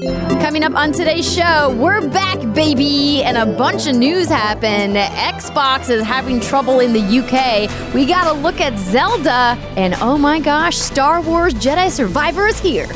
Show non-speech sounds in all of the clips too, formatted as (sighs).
Coming up on today's show, we're back, baby, and a bunch of news happened. Xbox is having trouble in the UK. We got to look at Zelda, and oh my gosh, Star Wars Jedi Survivor is here.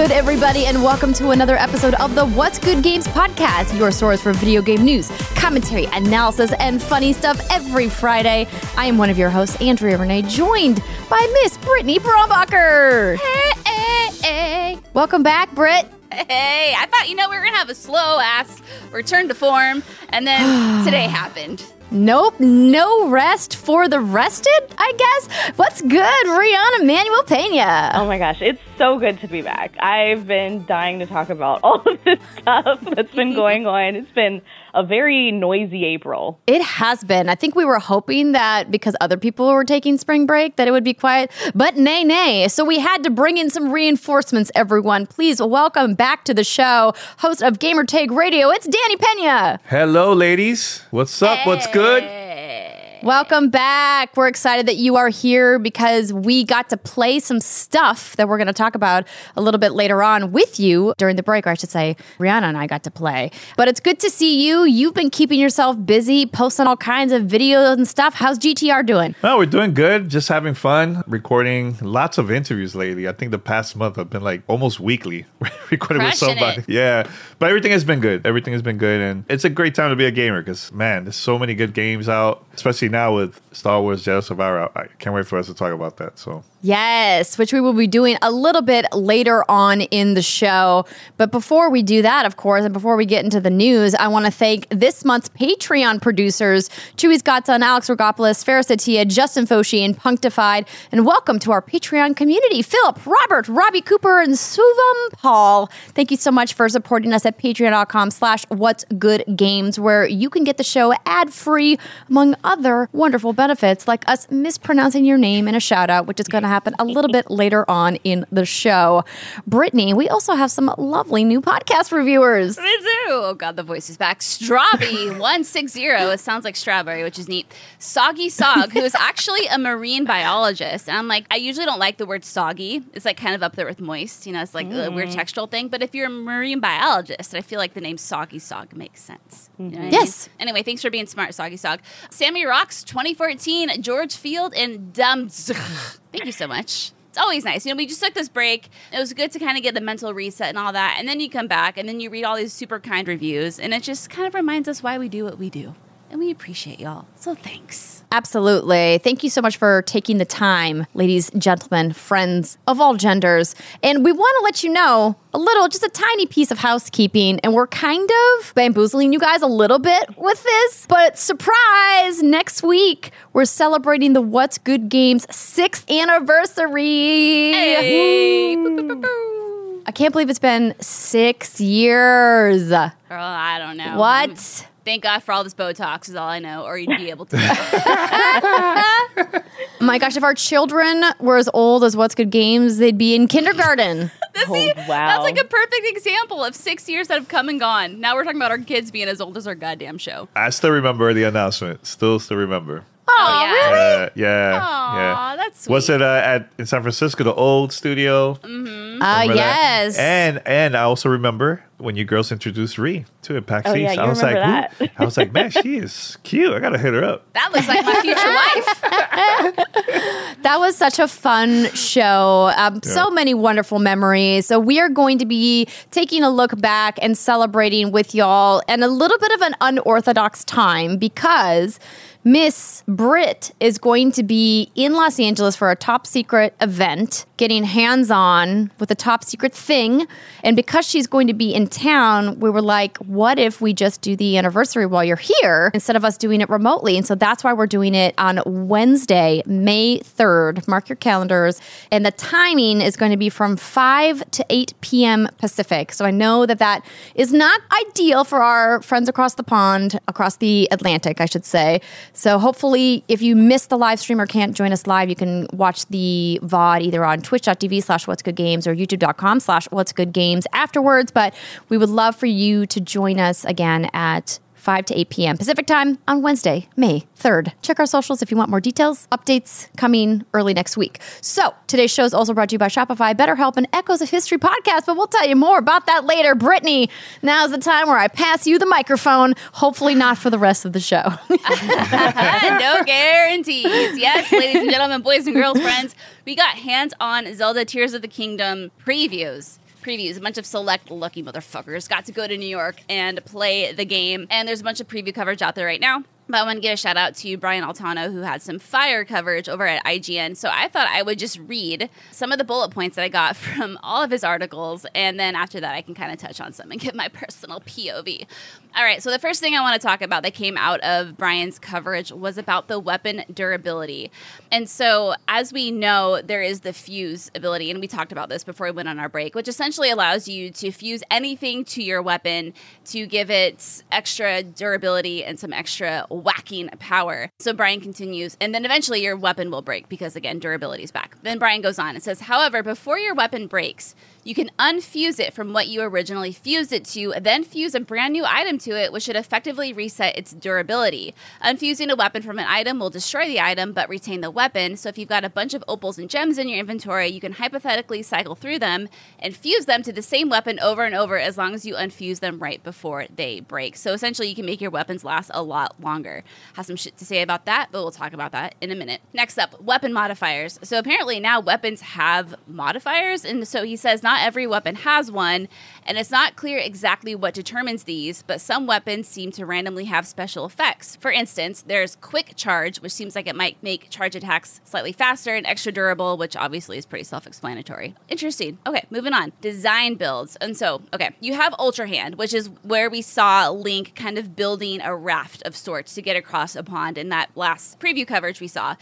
Good, everybody, and welcome to another episode of the What's Good Games podcast, your source for video game news, commentary, analysis, and funny stuff every Friday. I am one of your hosts, Andrea Rene, joined by Miss Brittany Brombacher. Hey, hey, hey. Welcome back, Britt. Hey, I thought, you know, we were going to have a slow ass return to form, and then (sighs) today happened. Nope, no rest for the rested, I guess. What's good, Rihanna Manuel Pena? Oh my gosh, it's so good to be back. I've been dying to talk about (laughs) all of this stuff that's been going on. It's been a very noisy April. It has been. I think we were hoping that because other people were taking spring break that it would be quiet, but nay, nay. So we had to bring in some reinforcements, everyone. Please welcome back to the show, host of Gamertag Radio. It's Danny Pena. Hello, ladies. What's up? What's good? Welcome back. We're excited that you are here because we got to play some stuff that we're going to talk about a little bit later on with you during the break, or I should say, Rihanna and I got to play. But it's good to see you. You've been keeping yourself busy, posting all kinds of videos and stuff. How's GTR doing? Well, we're doing good. Just having fun, recording lots of interviews lately. I think the past month I've been like almost weekly (laughs) recording with somebody. it. Yeah, but everything has been good. Everything has been good, and it's a great time to be a gamer because man, there's so many good games out, especially now with Star Wars Jedi Survivor. I can't wait for us to talk about that. So Yes, which we will be doing a little bit later on in the show. But before we do that, of course, and before we get into the news, I want to thank this month's Patreon producers, Chewy's Godson, Alex Rigopulos, Faris Attieh, Justin Foshee, and Punkdefied. And welcome to our Patreon community, Philip, Robert, Robbie Cooper, and Suvam Paul. Thank you so much for supporting us at patreon.com slash what's good games, where you can get the show ad-free, among other wonderful benefits, like us mispronouncing your name in a shout-out, which is going to happen a little bit later on in the show. Brittany, we also have some lovely new podcast reviewers. We do. Oh, God, the voice is back. Strawby160. (laughs) It sounds like strawberry, which is neat. Soggy Sog, who is actually a marine biologist. And I'm like, I usually don't like the word soggy. It's like kind of up there with moist. You know, it's like a weird mm. textual thing. But if you're a marine biologist, I feel like the name Soggy Sog makes sense. You know what I mm-hmm. mean? Yes. Anyway, thanks for being smart, Soggy Sog. Sammy Rocks 2014, George Field, and Dum. (laughs) Thank you so much. It's always nice. You know, we just took this break. It was good to kind of get the mental reset and all that. And then you come back and then you read all these super kind reviews. And it just kind of reminds us why we do what we do. And we appreciate y'all. So thanks. Absolutely. Thank you so much for taking the time, ladies, gentlemen, friends of all genders. And we want to let you know a little, just a tiny piece of housekeeping. And we're kind of bamboozling you guys a little bit with this. But surprise, next week, we're celebrating the What's Good Games sixth anniversary. Hey. I can't believe it's been six years. Girl, I don't know. What? Thank God for all this Botox is all I know, or you'd be able to. (laughs) My gosh, if our children were as old as What's Good Games, they'd be in kindergarten. (laughs) See, oh, wow. That's like a perfect example of six years that have come and gone. Now we're talking about our kids being as old as our goddamn show. I still remember the announcement. Still, still remember. Oh, yeah. really? Uh, yeah, Aw, yeah. that's Was it uh, at in San Francisco, the old studio? Uh, Remember that? yes. And and I also remember when you girls introduced Ree to it, PAX Oh, yeah, East. you I was like, that. I was like, man, she is cute. I gotta hit her up. That looks like my future wife. (laughs) That was such a fun show. Um, So many wonderful memories. So, we are going to be taking a look back and celebrating with y'all and a little bit of an unorthodox time because Miss Britt is going to be in Los Angeles for a top secret event, getting hands on with a top secret thing. And because she's going to be in town, we were like, what if we just do the anniversary while you're here instead of us doing it remotely? And so that's why we're doing it on Wednesday, May 3rd. Mark your calendars. And the timing is going to be from 5 to 8 p.m. Pacific. So I know that that is not ideal for our friends across the pond, across the Atlantic, I should say. So hopefully, if you missed the live stream or can't join us live, you can watch the VOD either on twitch.tv slash what's good games or youtube.com slash what's good games afterwards. But we would love for you to join us again at 5 to 8 p.m. Pacific time on Wednesday, May 3rd. Check our socials if you want more details. Updates coming early next week. So, today's show is also brought to you by Shopify, BetterHelp, and Echoes of History podcast, but we'll tell you more about that later. Brittany, now's the time where I pass you the microphone, hopefully not for the rest of the show. (laughs) no guarantees. Yes, ladies and gentlemen, boys and girls, friends, we got hands on Zelda Tears of the Kingdom previews. Previews. A bunch of select lucky motherfuckers got to go to New York and play the game. And there's a bunch of preview coverage out there right now. But I want to give a shout out to Brian Altano, who had some fire coverage over at IGN. So I thought I would just read some of the bullet points that I got (laughs) from all of his articles. And then after that, I can kind of touch on some and give my personal POV. All right, so the first thing I want to talk about that came out of Brian's coverage was about the weapon durability. And so, as we know, there is the fuse ability, and we talked about this before we went on our break, which essentially allows you to fuse anything to your weapon to give it extra durability and some extra whacking power. So, Brian continues, and then eventually your weapon will break because, again, durability is back. Then Brian goes on and says, however, before your weapon breaks, you can unfuse it from what you originally fused it to, then fuse a brand new item to it, which should effectively reset its durability. Unfusing a weapon from an item will destroy the item but retain the weapon. So if you've got a bunch of opals and gems in your inventory, you can hypothetically cycle through them and fuse them to the same weapon over and over as long as you unfuse them right before they break. So essentially, you can make your weapons last a lot longer. Have some shit to say about that, but we'll talk about that in a minute. Next up, weapon modifiers. So apparently now weapons have modifiers, and so he says not every weapon has one, and it's not clear exactly what determines these, but some weapons seem to randomly have special effects. For instance, there's quick charge, which seems like it might make charge attacks slightly faster and extra durable, which obviously is pretty self explanatory. Interesting. Okay, moving on. Design builds. And so, okay, you have Ultra Hand, which is where we saw Link kind of building a raft of sorts to get across a pond in that last preview coverage we saw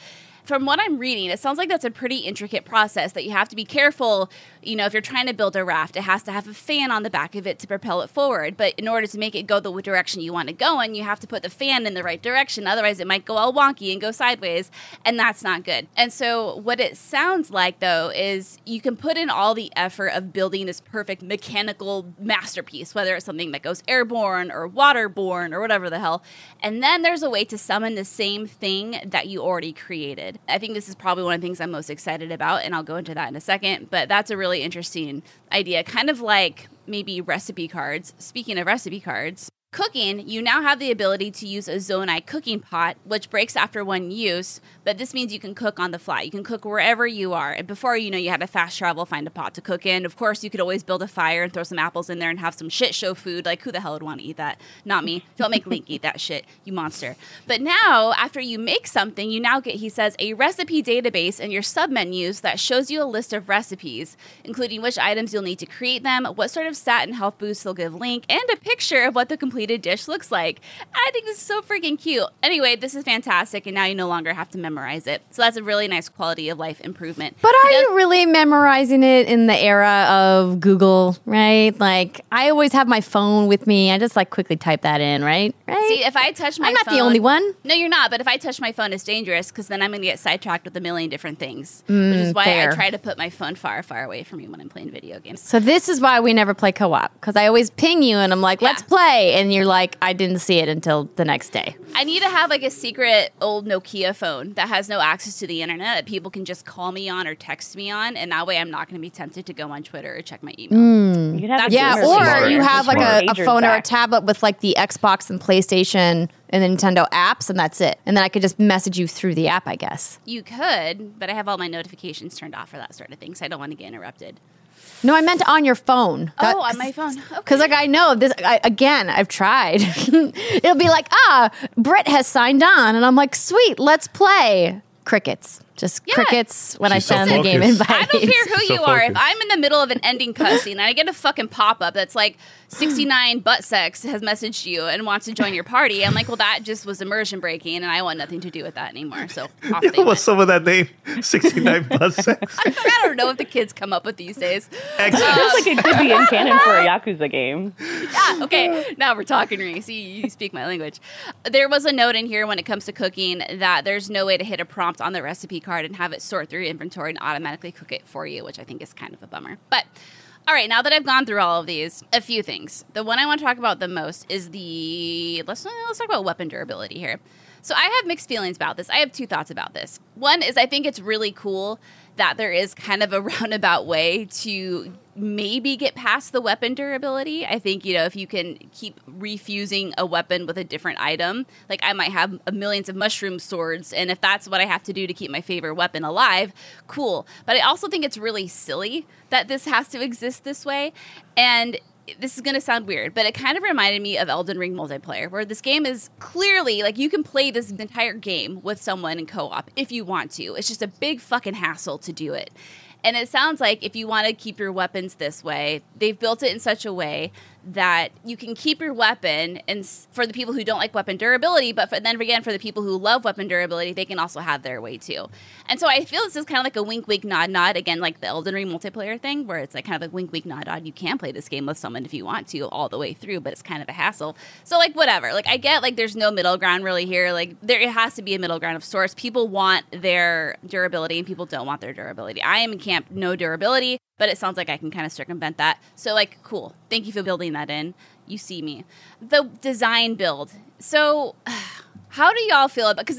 from what I'm reading, it sounds like that's a pretty intricate process that you have to be careful. You know, if you're trying to build a raft, it has to have a fan on the back of it to propel it forward. But in order to make it go the direction you want to go in, you have to put the fan in the right direction. Otherwise, it might go all wonky and go sideways, and that's not good. And so, what it sounds like though is you can put in all the effort of building this perfect mechanical masterpiece, whether it's something that goes airborne or waterborne or whatever the hell. And then there's a way to summon the same thing that you already created. I think this is probably one of the things I'm most excited about, and I'll go into that in a second. But that's a really interesting idea, kind of like maybe recipe cards. Speaking of recipe cards, Cooking, you now have the ability to use a Zonai cooking pot, which breaks after one use, but this means you can cook on the fly. You can cook wherever you are. And before, you know, you had to fast travel, find a pot to cook in. Of course, you could always build a fire and throw some apples in there and have some shit show food. Like, who the hell would want to eat that? Not me. Don't make Link eat that shit, you monster. But now, after you make something, you now get, he says, a recipe database in your submenus that shows you a list of recipes, including which items you'll need to create them, what sort of stat and health boosts they'll give Link, and a picture of what the complete completed dish looks like. I think this is so freaking cute. Anyway, this is fantastic, and now you no longer have to memorize it. So that's a really nice quality of life improvement. But are you really memorizing it in the era of Google, right? Like, I always have my phone with me. I just like quickly type that in, right? Right? See, if I touch my I'm not phone, the only one. No, you're not. But if I touch my phone, it's dangerous because then I'm going to get sidetracked with a million different things. which is why Mm, fair. I try to put my phone far, far away from me when I'm playing video games. So this is why we never play co-op because I always ping you and I'm like, "Let's play," and you're like, "I didn't see it until the next day." I need to have like a secret old Nokia phone that has no access to the internet that people can just call me on or text me on, and that way I'm not going to be tempted to go on Twitter or check my email. Hmm. You could have Yeah, or smart. you have like a, a Pager phone or a tablet with like the Xbox and PlayStation and the Nintendo apps, and that's it. And then I could just message you through the app, I guess. You could, but I have all my notifications turned off for that sort of thing, so I don't want to get interrupted. No, I meant on your phone. Oh, on my phone. Because like I know this I, again, I've tried. (laughs) It'll be like, ah, Britt has signed on, and I'm like, sweet, let's play. Crickets, just Yeah. crickets when She's I so send the game focused. invite. I don't care (laughs) who So you are. If. I'm in the middle of an ending cutscene and I get a fucking pop up that's like 69 butt sex has messaged you and wants to join your party, I'm like, well, that just was immersion breaking, and I want nothing to do with that anymore. So off (laughs) they went. What's some of that name? 69 (laughs) butt sex. I don't know if the kids come up with these days. Excellent. Feels like it could be in canon for a Yakuza game. Ah, okay, now we're talking, Reese. See, you speak my language. There was a note in here when it comes to cooking that there's no way to hit a prompt on the recipe card and have it sort through your inventory and automatically cook it for you, which I think is kind of a bummer. But all right, now that I've gone through all of these, a few things. The one I want to talk about the most is the let's let's talk about weapon durability here. So I have mixed feelings about this. I have two thoughts about this. One is I think it's really cool that there is kind of a (laughs) roundabout way to maybe get past the weapon durability. I think, you know, if you can keep refusing a weapon with a different item, like I might have a millions of mushroom swords, and if that's what I have to do to keep my favorite weapon alive, cool. But I also think it's really silly that this has to exist this way. And this is going to sound weird, but it kind of reminded me of Elden Ring multiplayer, where this game is clearly like you can play this entire game with someone in co op if you want to. It's just a big fucking hassle to do it. And it sounds like if you want to keep your weapons this way, they've built it in such a way that you can keep your weapon and for the people who don't like weapon durability but for, then again for the people who love weapon durability they can also have their way too. And so i feel this is kind of like a wink wink nod nod again like the elden ring multiplayer thing where it's like kind of a wink wink nod nod you can play this game with someone if you want to all the way through but it's kind of a hassle. So like whatever. Like i get like there's no middle ground really here. Like there it has to be a middle ground of sorts. People want their durability and people don't want their durability. I am in camp no durability but it sounds like I can kind of circumvent that. So, like, cool. Thank you for building that in. You see me. The design build. So, (sighs) how do y'all feel about? Because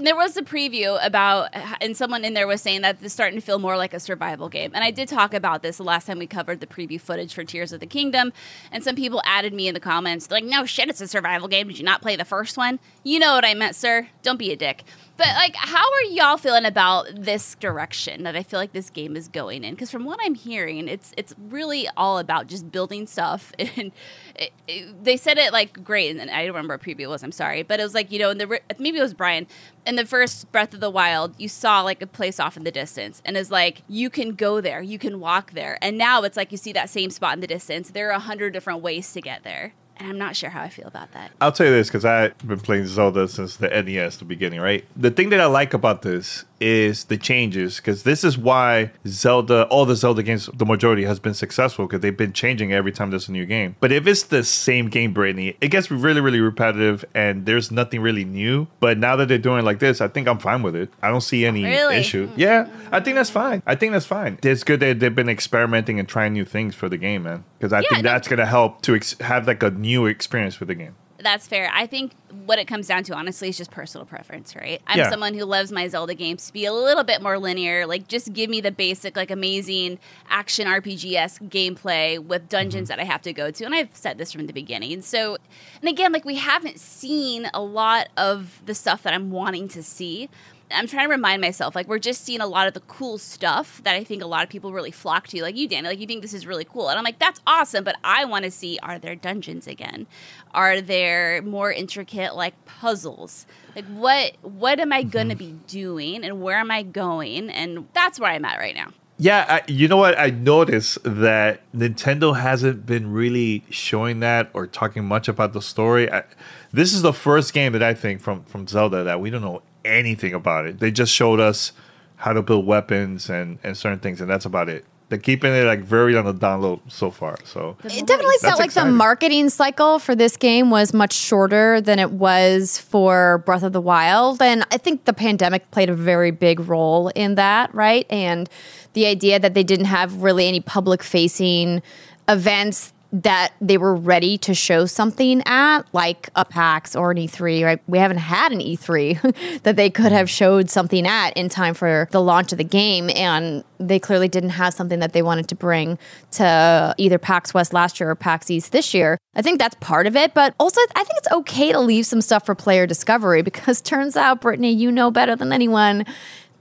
there was a preview about, and someone in there was saying that it's starting to feel more like a survival game. And I did talk about this the last time we covered the preview footage for Tears of the Kingdom. And some people added me in the comments, like, "No shit, it's a survival game. Did you not play the first one?" You know what I meant, sir. Don't be a dick. But like, how are y'all feeling about this direction that I feel like this game is going in? Because from what I'm hearing, it's it's really all about just building stuff. (laughs) And it, it- they said it like great, and I don't remember what preview it was. I'm sorry, but it was like you know, in the maybe it was Brian in the first Breath of the Wild. You saw like a place off in the distance, and it's like you can go there, you can walk there, and now it's like you see that same spot in the distance. There are a hundred different ways to get there, and I'm not sure how I feel about that. I'll tell you this because I've been playing Zelda since the NES, the beginning, right? The thing that I like about this is the changes because this is why Zelda, all the Zelda games, the majority has been successful because they've been changing every time there's a new game. But if it's the same game, Brittany, it gets really, really repetitive and there's nothing really new. But now that they're doing it like this, I think I'm fine with it. I don't see any Really? issue. Mm-hmm. Yeah, I think that's fine. I think that's fine. It's good that they've been experimenting and trying new things for the game, man. Because I Yeah, think that's going to help to ex- have like a new experience for the game. That's fair. I think what it comes down to, honestly, is just personal preference, right? I'm Yeah. someone who loves my Zelda games to be a little bit more linear. Like, just give me the basic, like, amazing action RPG esque gameplay with dungeons mm-hmm. that I have to go to. And I've said this from the beginning. So, and again, like, we haven't seen a lot of the stuff that I'm wanting to see. I'm trying to remind myself, like, we're just seeing a lot of the cool stuff that I think a lot of people really flock to. Like you, Danny, like, you think this is really cool. And I'm like, that's awesome. But I want to see are there dungeons again? Are there more intricate, like, puzzles? Like, what, what am I mm-hmm. going to be doing and where am I going? And that's where I'm at right now. Yeah, I, you know what? I noticed that Nintendo hasn't been really showing that or talking much about the story. I, this is the first game that I think from from Zelda that we don't know anything about it. They just showed us how to build weapons and and certain things, and that's about it. They're keeping it like very on the download so far. So It definitely felt like the marketing cycle for this game was much shorter than it was for Breath of the Wild. And I think the pandemic played a very big role in that, right? And the idea that they didn't have really any public facing events that they were ready to show something at, like a PAX or an E3, right? We haven't had an E3 (laughs) that they could have showed something at in time for the launch of the game. And they clearly didn't have something that they wanted to bring to either PAX West last year or PAX East this year. I think that's part of it. But also, I think it's okay to leave some stuff for player discovery (laughs) because turns out, Brittany, you know better than anyone.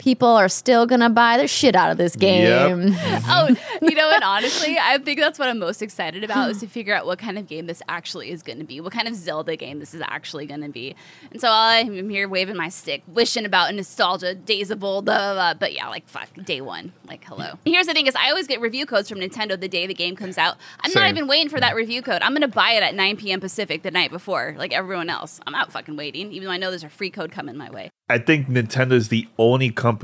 People are still gonna buy the shit out of this game. (laughs) oh, you know what? Honestly, I think that's what I'm most excited about is to figure out what kind of game this actually is going to be, what kind of Zelda game this is actually going to be. And so I'm here waving my stick, wishing about nostalgia, days of old, blah, blah, blah. but yeah, like fuck, day one, like hello. Here's the thing: is I always get review codes from Nintendo the day the game comes out. I'm not even waiting for that review code. I'm going to buy it at 9 p.m. Pacific the night before, like everyone else. I'm not fucking waiting, even though I know there's a free code coming my way. I think Nintendo is the only company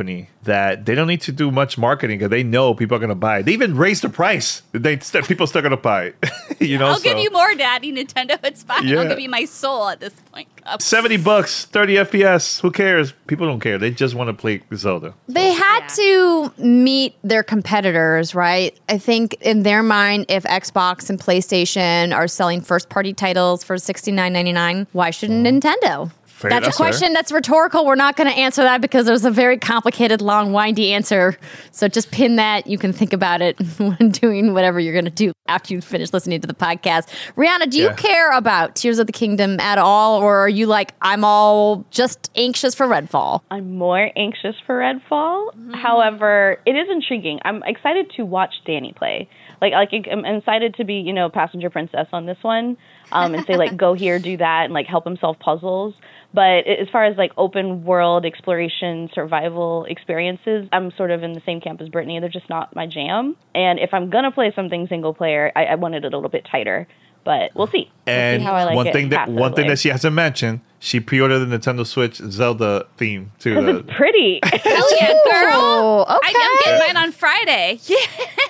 that they don't need to do much marketing because they know people are going to buy it. They even raised the price. They st- people still going to buy it. (laughs) you know, I'll give you more, Daddy. Nintendo, it's fine. Yeah. I'll give you my soul at this point. Uh, 70 bucks, 30 FPS. Who cares? People don't care. They just want to play Zelda. They had to meet their competitors, right? I think in their mind, if Xbox and PlayStation are selling first party titles for sixty nine ninety nine, why shouldn't Nintendo? Fair that's a enough, sir. question that's rhetorical. We're not going to answer that because there's a very complicated, long, windy answer. So just pin that. You can think about it (laughs) when doing whatever you're going to do after you finish listening to the podcast. Rihanna, do you Yeah. care about Tears of the Kingdom at all? Or are you like, I'm all just anxious for Redfall? I'm more anxious for Redfall. Mm-hmm. However, it is intriguing. I'm excited to watch Danny play. Like, like I'm excited to be, you know, passenger princess on this one, um, and say like, go here, do that, and like help him solve puzzles. But as far as like open world exploration, survival experiences, I'm sort of in the same camp as Brittany. They're just not my jam. And if I'm gonna play something single player, I, I want it a little bit tighter. But we'll see. We'll And see how I like one it thing that one thing that she hasn't mentioned, she pre-ordered the Nintendo Switch Zelda theme to it's pretty. (laughs) Hell yeah, (laughs) girl. Oh, okay. I, I'm getting mine on Friday. (laughs)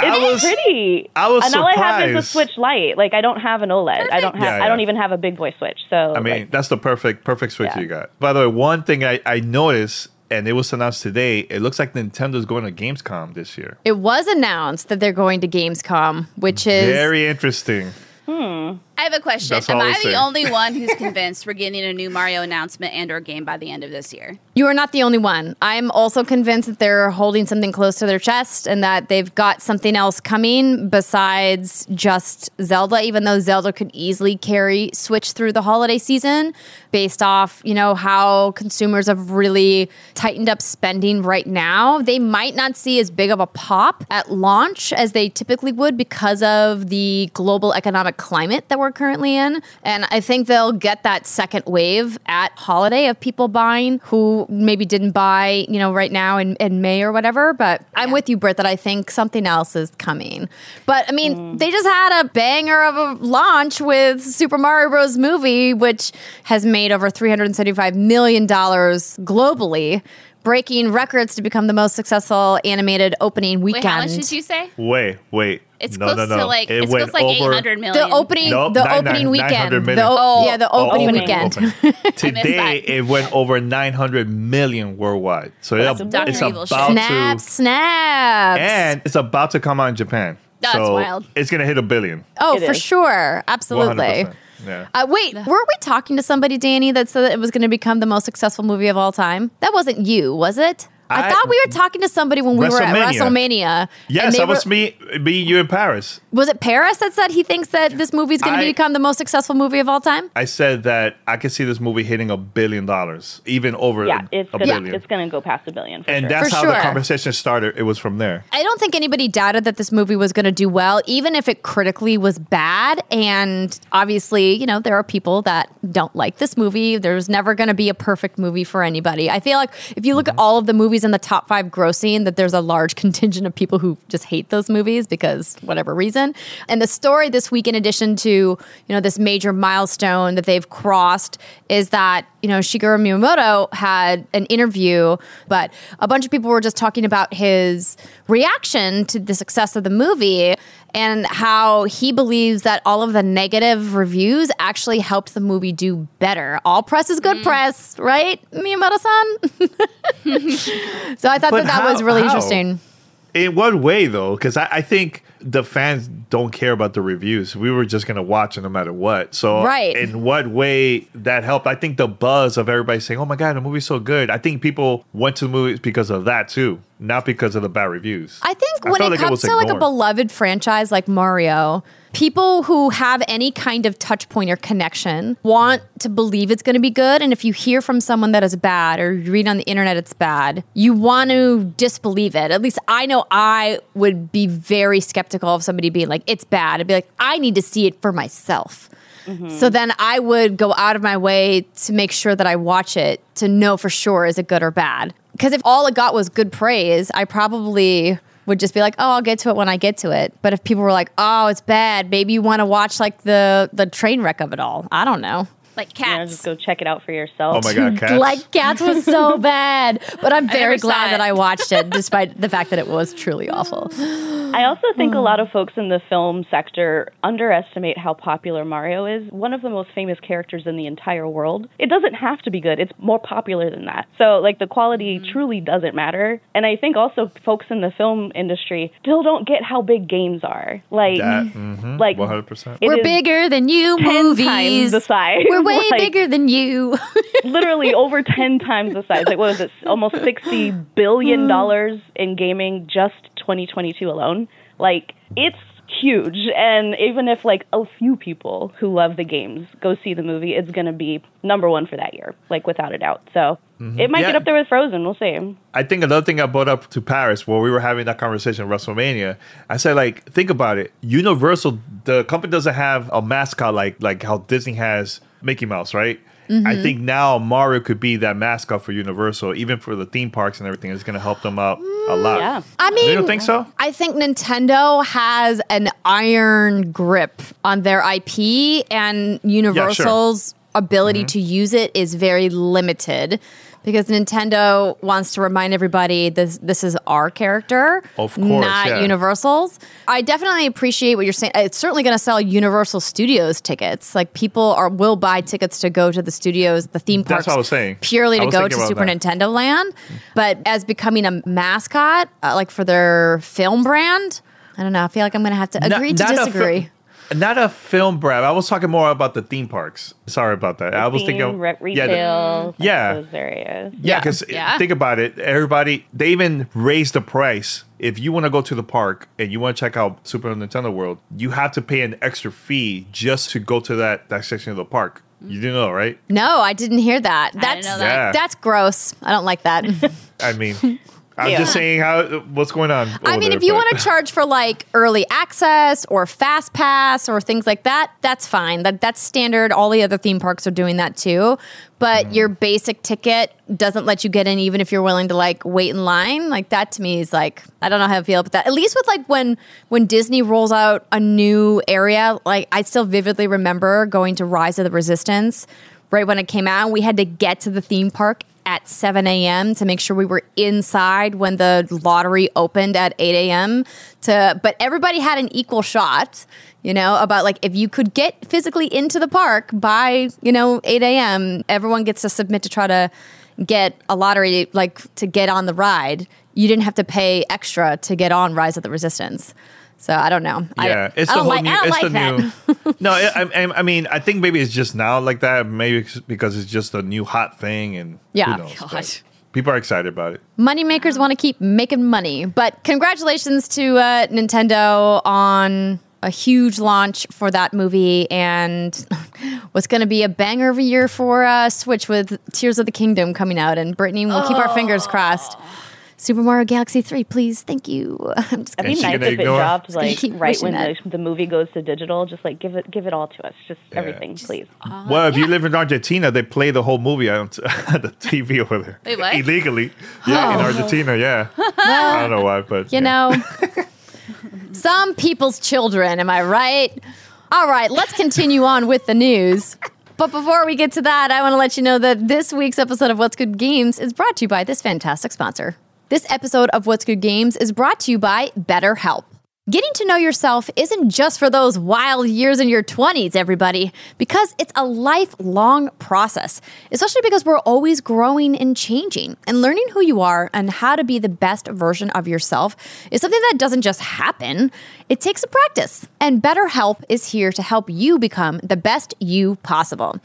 Yeah. I was pretty. I was and all I have is a. Switch Lite. Like I don't have an OLED. I don't have. Yeah, I don't even have a big boy Switch. So I mean, like, that's the perfect perfect Switch Yeah. you got. By the way, one thing I I noticed, and it was announced today. It looks like Nintendo's going to Gamescom this year. It was announced that they're going to Gamescom, which is Very interesting. Hmm. I have a question. That's Am I I the only one who's convinced we're getting a new Mario announcement and or game by the end of this year? you are not the only one. I'm also convinced that they're holding something close to their chest and that they've got something else coming besides just Zelda, even though Zelda could easily carry Switch through the holiday season based off, you know, how consumers have really tightened up spending right now. They might not see as big of a pop at launch as they typically would because of the global economic climate that we're currently in. And I think they'll get that second wave at holiday of people buying who maybe didn't buy, you know, right now in, in May or whatever. But I'm with you, Britt, that I think something else is coming. But I mean, mm. they just had a banger of a launch with Super Mario Bros. movie, which has made over $375 million globally. Breaking records to become the most successful animated opening weekend. Wait, how much did you say? Wait, wait. It's no, close no, no. to like it it's went close like over 800 million. the opening, Nope, the nine- opening nine- weekend. 900 The, million. o- Oh, yeah, the Oh, opening opening. weekend. Open. (laughs) Today it went over 900 million worldwide. So That's it's, Dr. it's Evil shit. about Snap, to snaps. and it's about to come out in Japan. That's so wild. It's gonna hit a billion. oh, It for is. sure, absolutely. 100%. Yeah. Uh, wait, weren't we talking to somebody, Danny, that said that it was going to become the most successful movie of all time? That wasn't you, was it? I, I- thought we were talking to somebody when we were at WrestleMania. WrestleMania. and Yes, they that was me, me, you in Paris. Was it Paris that said he thinks that this movie is going to become the most successful movie of all time? I said that I could see this movie hitting a billion dollars, even over yeah, a, it's a gonna billion. it's gonna go past a billion. For and sure. that's For how sure. the conversation started. It was from there. I don't think anybody doubted that this movie was going to do well, even if it critically was bad. And obviously, you know, there are people that don't like this movie. There's never going to be a perfect movie for anybody. I feel like if you look at mm-hmm. all of the movies in the top five grossing, that there's a large (laughs) contingent of people who just hate those movies because whatever reason. And the story this week, in addition to, you know, this major milestone that they've crossed, is that, you know, Shigeru Miyamoto had an interview, but a bunch of people were just talking about his reaction to the success of the movie and how he believes that all of the negative reviews actually helped the movie do better. All press is good mm. press, right, Miyamoto-san? (laughs) (laughs) so I thought But that that was really how? interesting. In what way, though? Because I, I think the fans don't care about the reviews. We were just gonna watch it no matter what. So, Right. in what way that helped? I think the buzz of everybody saying, "Oh my god, the movie's so good." I think people went to the movies because of that too, not because of the bad reviews. I think I when it like comes was to like a beloved franchise like Mario, people who have any kind of touch point or connection want to believe it's going to be good. And if you hear from someone that is bad or you read on the internet it's bad, you want to disbelieve it. At least I know I would be very skeptical of somebody being like, it's bad. I'd be like, I need to see it for myself. So then I would go out of my way to make sure that I watch it to know for sure is it good or bad. Because if all it got was good praise, I probably would just be like, "Oh, I'll get to it when I get to it." But if people were like, "Oh, it's bad," maybe you want to watch like the the train wreck of it all. I don't know. Like You know, cats. just go check it out for yourself. oh my god, (laughs) cats! Like Cats was so (laughs) bad, but I'm very glad that I watched it, (laughs) despite the fact that it was truly (sighs) awful. I also think a (sighs) lot of folks in the film sector underestimate how popular Mario is. One of the most famous characters in the entire world. It doesn't have to be good. It's more popular than that. So like the quality truly doesn't matter. And I think also folks in the film industry still don't get how big games are. Like That, mhm, like 100%. We're bigger than you, 10 movies. times the size. We're way Like, bigger than you. (laughs) literally over 10 times the size. Like, what was it? Almost $60 billion mm. in gaming just 2022 alone. Like, it's huge. And even if, like, a few people who love the games go see the movie, it's going to be number one for that year, like, without a doubt. So mm-hmm. it might Yeah. get up there with Frozen. We'll see. I think another thing I brought up to Paris while we were having that conversation at WrestleMania, I said like, think about it. Universal, the company doesn't have a mascot like like how Disney has Mickey Mouse, right? I think now Mario could be that mascot for Universal, even for the theme parks and everything. It's going to help them out a lot. Yeah. I mean, you don't think so? I think Nintendo has an iron grip on their IP, and Universal's ability Mm-hmm. to use it is very limited because Nintendo wants to remind everybody this this is our character, Of course, not yeah. Universal's. I definitely appreciate what you're saying. It's certainly going to sell Universal Studios tickets. Like people are will buy tickets to go to the studios, the theme parks. That's what I was saying. Purely I to go to Super that. Nintendo Land, but as becoming a mascot, uh, like for their film brand, I don't know. I feel like I'm going to have to Not- agree to not disagree. Fi- not a film brand. I was talking more about the theme parks. Sorry about that. I was Theme, thinking, re- yeah, the- retail, yeah. those areas. Yeah, because Yeah. think about it. Everybody, they even raised the price. If you want to go to the park and you want to check out Super Nintendo World, you have to pay an extra fee just to go to that, that section of the park. You do know, right? no, I didn't hear that. didn't That's know that. Yeah. that's gross. I don't like that. (laughs) I mean, I'm just saying how what's going on. I mean, there, if you want to charge for like early access or fast pass or things like that, that's fine. That that's standard. All the other theme parks are doing that too. But Mm. your basic ticket doesn't let you get in, even if you're willing to like wait in line. Like that to me is like I don't know how to feel about that. At least with like when when Disney rolls out a new area, like I still vividly remember going to Rise of the Resistance right when it came out. We had to get to the theme park at 7 a.m. to make sure we were inside when the lottery opened at 8 a.m. To but everybody had an equal shot, you know, about like if you could get physically into the park by you know 8 a.m. Everyone gets to submit to try to get a lottery like to get on the ride. You didn't have to pay extra to get on Rise of the Resistance. So I don't know. I- Yeah, it's I the whole like, new. I don't It's like the that. new. (laughs) no, I, I, I mean, I think maybe it's just now like that. Maybe it's because it's just a new hot thing, and Yeah. who knows, God. people are excited about it. moneymakers want to keep making money. But congratulations to uh, Nintendo on a huge launch for that movie and (laughs) what's going to be a banger of a year for uh, Switch with Tears of the Kingdom coming out. And Brittany, we'll keep our fingers crossed. Super Mario Galaxy 3, please. Thank you. (laughs) I'm just It'd gonna be nice gonna if it ignore? dropped like right when the, the movie goes to digital. Just like give it, give it all to us. Just everything, please. well, if you live in Argentina, they play the whole movie on t- (laughs) the TV over there. Wait, what? Illegally. Yeah, in oh. Argentina, yeah. I don't know why, but you yeah. know, (laughs) some people's children, am I right? All right, let's continue on with the news. But before we get to that, I want to let you know that this week's episode of What's Good Games is brought to you by this fantastic sponsor. This episode of What's Good Games is brought to you by BetterHelp. Getting to know yourself isn't just for those wild years in your 20s, everybody, because it's a lifelong process, especially because we're always growing and changing. And learning who you are and how to be the best version of yourself is something that doesn't just happen, it takes a practice. And BetterHelp is here to help you become the best you possible.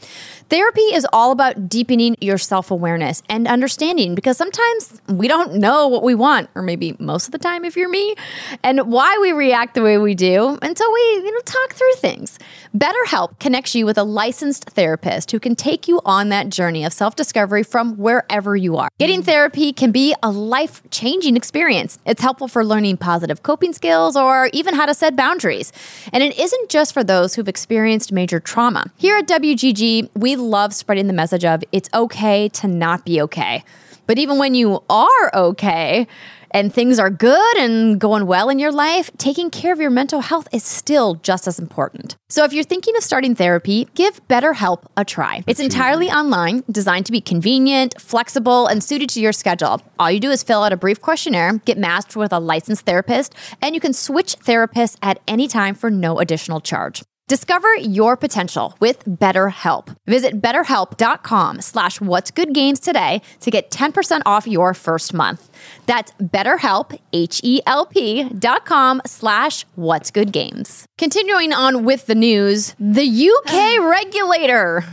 Therapy is all about deepening your self awareness and understanding because sometimes we don't know what we want, or maybe most of the time if you're me, and why we react the way we do until we, you know, talk through things. BetterHelp connects you with a licensed therapist who can take you on that journey of self discovery from wherever you are. Getting therapy can be a life changing experience. It's helpful for learning positive coping skills or even how to set boundaries. And it isn't just for those who've experienced major trauma. Here at WGG, we love spreading the message of it's okay to not be okay. But even when you are okay, and things are good and going well in your life, taking care of your mental health is still just as important. So if you're thinking of starting therapy, give BetterHelp a try. It's entirely online, designed to be convenient, flexible, and suited to your schedule. All you do is fill out a brief questionnaire, get matched with a licensed therapist, and you can switch therapists at any time for no additional charge. Discover your potential with BetterHelp. Visit betterhelp.com slash what's good games today to get 10% off your first month. That's betterhelp, H-E-L-P dot com slash what's good games. Continuing on with the news, the UK (sighs) regulator,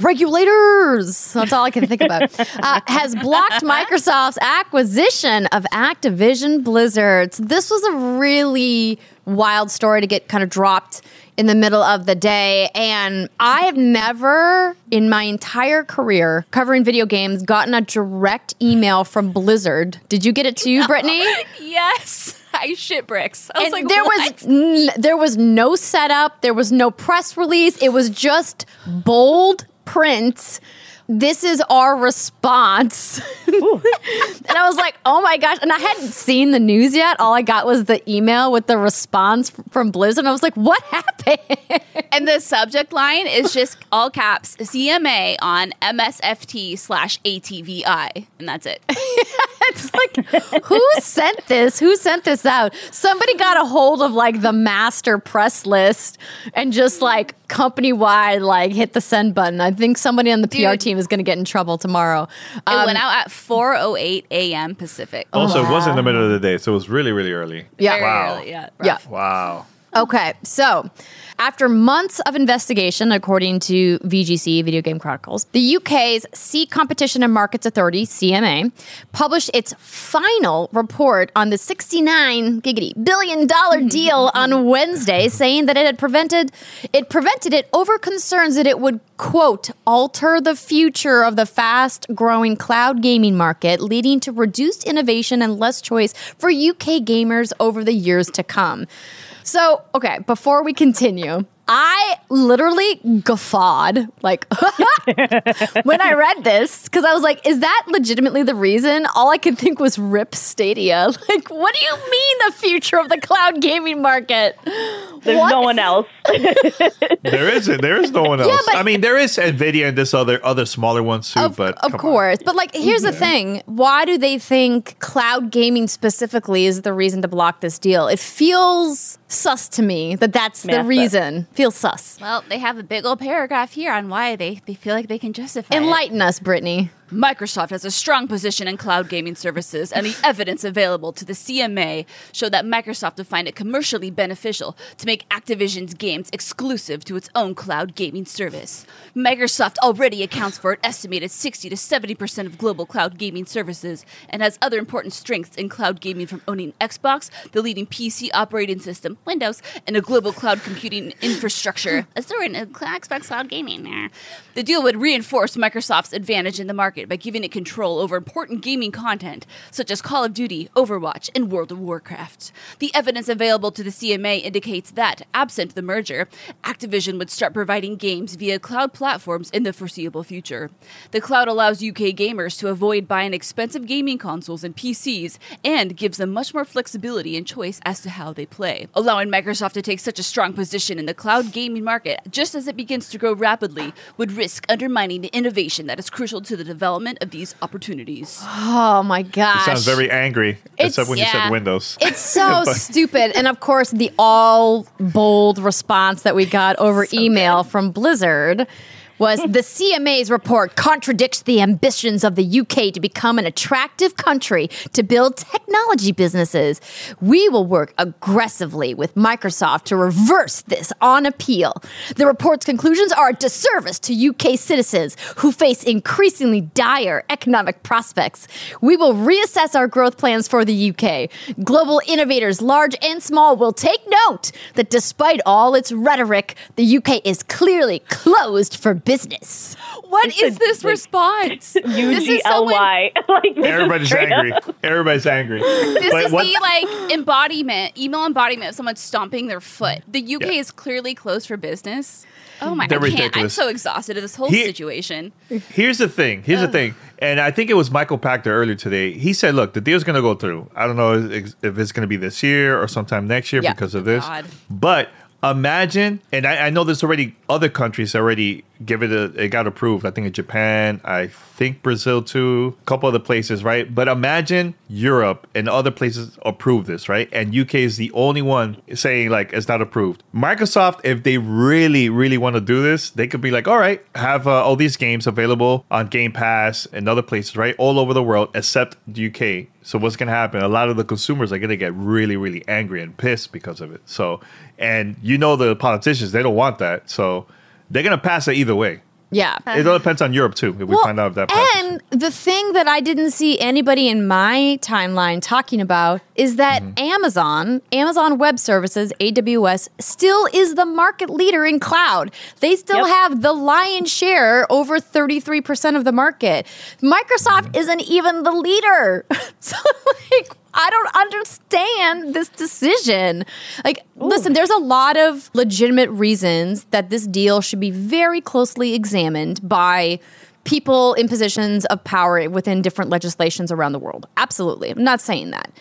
regulators, that's all I can think about, uh, has blocked (laughs) Microsoft's acquisition of Activision Blizzard. This was a really wild story to get kind of dropped in the middle of the day. And I have never in my entire career covering video games gotten a direct email from Blizzard. Did you get it too, Brittany? (laughs) yes. I shit bricks. I was And like, there what? was n- there was no setup, there was no press release. It was just bold print. This is our response. (laughs) and I was like, oh my gosh. And I hadn't seen the news yet. All I got was the email with the response from Blizzard. And I was like, what happened? And the subject line is just all caps CMA on MSFT slash ATVI. And that's it. (laughs) it's like, who sent this? Who sent this out? Somebody got a hold of like the master press list and just like company wide, like hit the send button. I think somebody on the PR Dude. team is going to get in trouble tomorrow. It Um, went out at 4.08 a.m. Pacific. Also, it was in the middle of the day, so it was really, really early. Yeah. Very Wow. early, yeah. Yeah. Wow. Okay, so after months of investigation, according to VGC, Video Game Chronicles, the UK's C Competition and Markets Authority, CMA, published its final report on the 69 giggity billion dollar (laughs) deal on Wednesday, saying that it had prevented it prevented it over concerns that it would quote alter the future of the fast growing cloud gaming market, leading to reduced innovation and less choice for UK gamers over the years to come. So, okay, before we continue, I literally guffawed like (laughs) when I read this because I was like, is that legitimately the reason? All I could think was RIP Stadia. (laughs) Like, what do you mean the future of the cloud gaming market? There's What? no one else. (laughs) There isn't. There is no one else. Yeah, but- I mean, there is Nvidia and this other other smaller ones too. Of, but of come on. course. But like here's the thing. Why do they think cloud gaming specifically is the reason to block this deal? It feels sus to me that that's the Massive. reason. Feels sus. Well, they have a big old paragraph here on why they, they feel like they can justify it. Enlighten us, Brittany. Microsoft has a strong position in cloud gaming services, and the evidence available to the CMA showed that Microsoft would find it commercially beneficial to make Activision's games exclusive to its own cloud gaming service. Microsoft already accounts for an estimated 60 to 70% of global cloud gaming services and has other important strengths in cloud gaming from owning Xbox, the leading PC operating system, Windows, and a global cloud computing infrastructure. As they're in Xbox cloud gaming there. The deal would reinforce Microsoft's advantage in the market by giving it control over important gaming content such as Call of Duty, Overwatch, and World of Warcraft. The evidence available to the CMA indicates that, absent the merger, Activision would start providing games via cloud platforms in the foreseeable future. The cloud allows UK gamers to avoid buying expensive gaming consoles and PCs and gives them much more flexibility and choice as to how they play. Allowing Microsoft to take such a strong position in the cloud gaming market just as it begins to grow rapidly would risk undermining the innovation that is crucial to the development development of these opportunities. Oh my gosh. Sounds very angry, except when you said Windows. It's (laughs) so But- stupid. And of course, the all bold response that we got over email from Blizzard was the CMA's report contradicts the ambitions of the UK to become an attractive country to build technology businesses. We will work aggressively with Microsoft to reverse this on appeal. The report's conclusions are a disservice to UK citizens who face increasingly dire economic prospects. We will reassess our growth plans for the UK. Global innovators, large and small, will take note that despite all its rhetoric, the UK is clearly closed for business. What It's is a- this like, response? (laughs) U This is L someone- (laughs) Like Everybody's angry. up. Everybody's angry. This But is what- the like embodiment, email embodiment of someone stomping their foot. The UK Yeah. is clearly closed for business. Oh my! They're I can't. I'm so exhausted of this whole He- situation. Here's the thing. Here's the thing. And I think it was Michael Pachter earlier today. He said, "Look, the deal's going to go through. I don't know if if it's going to be this year or sometime next year Yeah. because of this. God. But imagine, and I, I know there's already other countries already give it a. It got approved. I think in Japan. I think Brazil too. A couple other places, right? But imagine Europe and other places approve this, right? And UK is the only one saying like it's not approved. Microsoft, if they really, really want to do this, they could be like, all right, have uh, all these games available on Game Pass and other places, right, all over the world, except the UK. So what's gonna happen? A lot of the consumers are gonna get really, really angry and pissed because of it. So, and you know the politicians, they don't want that. So they're gonna pass it either way. Yeah. It all depends on Europe too. If we find out if that passes. and the thing that I didn't see anybody in my timeline talking about is that Mm-hmm. Amazon, Amazon Web Services, AWS, still is the market leader in cloud. They still Yep. have the lion's share, over 33% of the market. Microsoft Mm-hmm. isn't even the leader. (laughs) so, like, I don't understand this decision. Like, listen, there's a lot of legitimate reasons that this deal should be very closely examined by people in positions of power within different legislations around the world. Absolutely. I'm not saying that.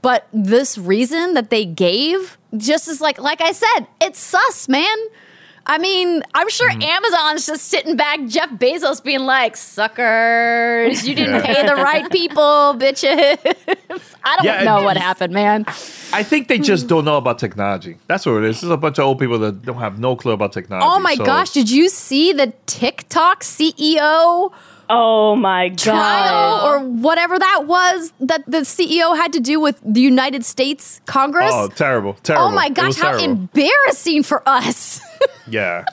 But this reason that they gave just is like like I said, it's sus, man. I mean, I'm sure Mm-hmm. Amazon's just sitting back, Jeff Bezos being like, suckers, you didn't pay the right (laughs) people, bitches. (laughs) I don't Yeah, know what happened, man. I think they just don't know about technology. That's what it is. This is a bunch of old people that don't have no clue about technology. Oh my So- gosh, did you see the TikTok CEO Oh my god! trial god. or whatever that was that the CEO had to do with the United States Congress? Oh, terrible, terrible. Oh my gosh, how terrible. embarrassing for us. (laughs) Yeah.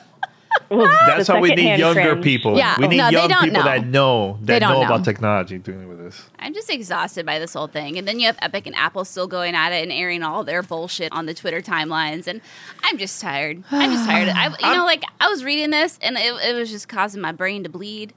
Well, That's how we need younger cringe. people. Yeah, we need no, young people know. that know that know, know. about technology dealing with this. I'm just exhausted by this whole thing. And then you have Epic and Apple still going at it and airing all their bullshit on the Twitter timelines. And I'm just tired. I'm just tired. I, you (sighs) know, like I was reading this and it, it was just causing my brain to bleed.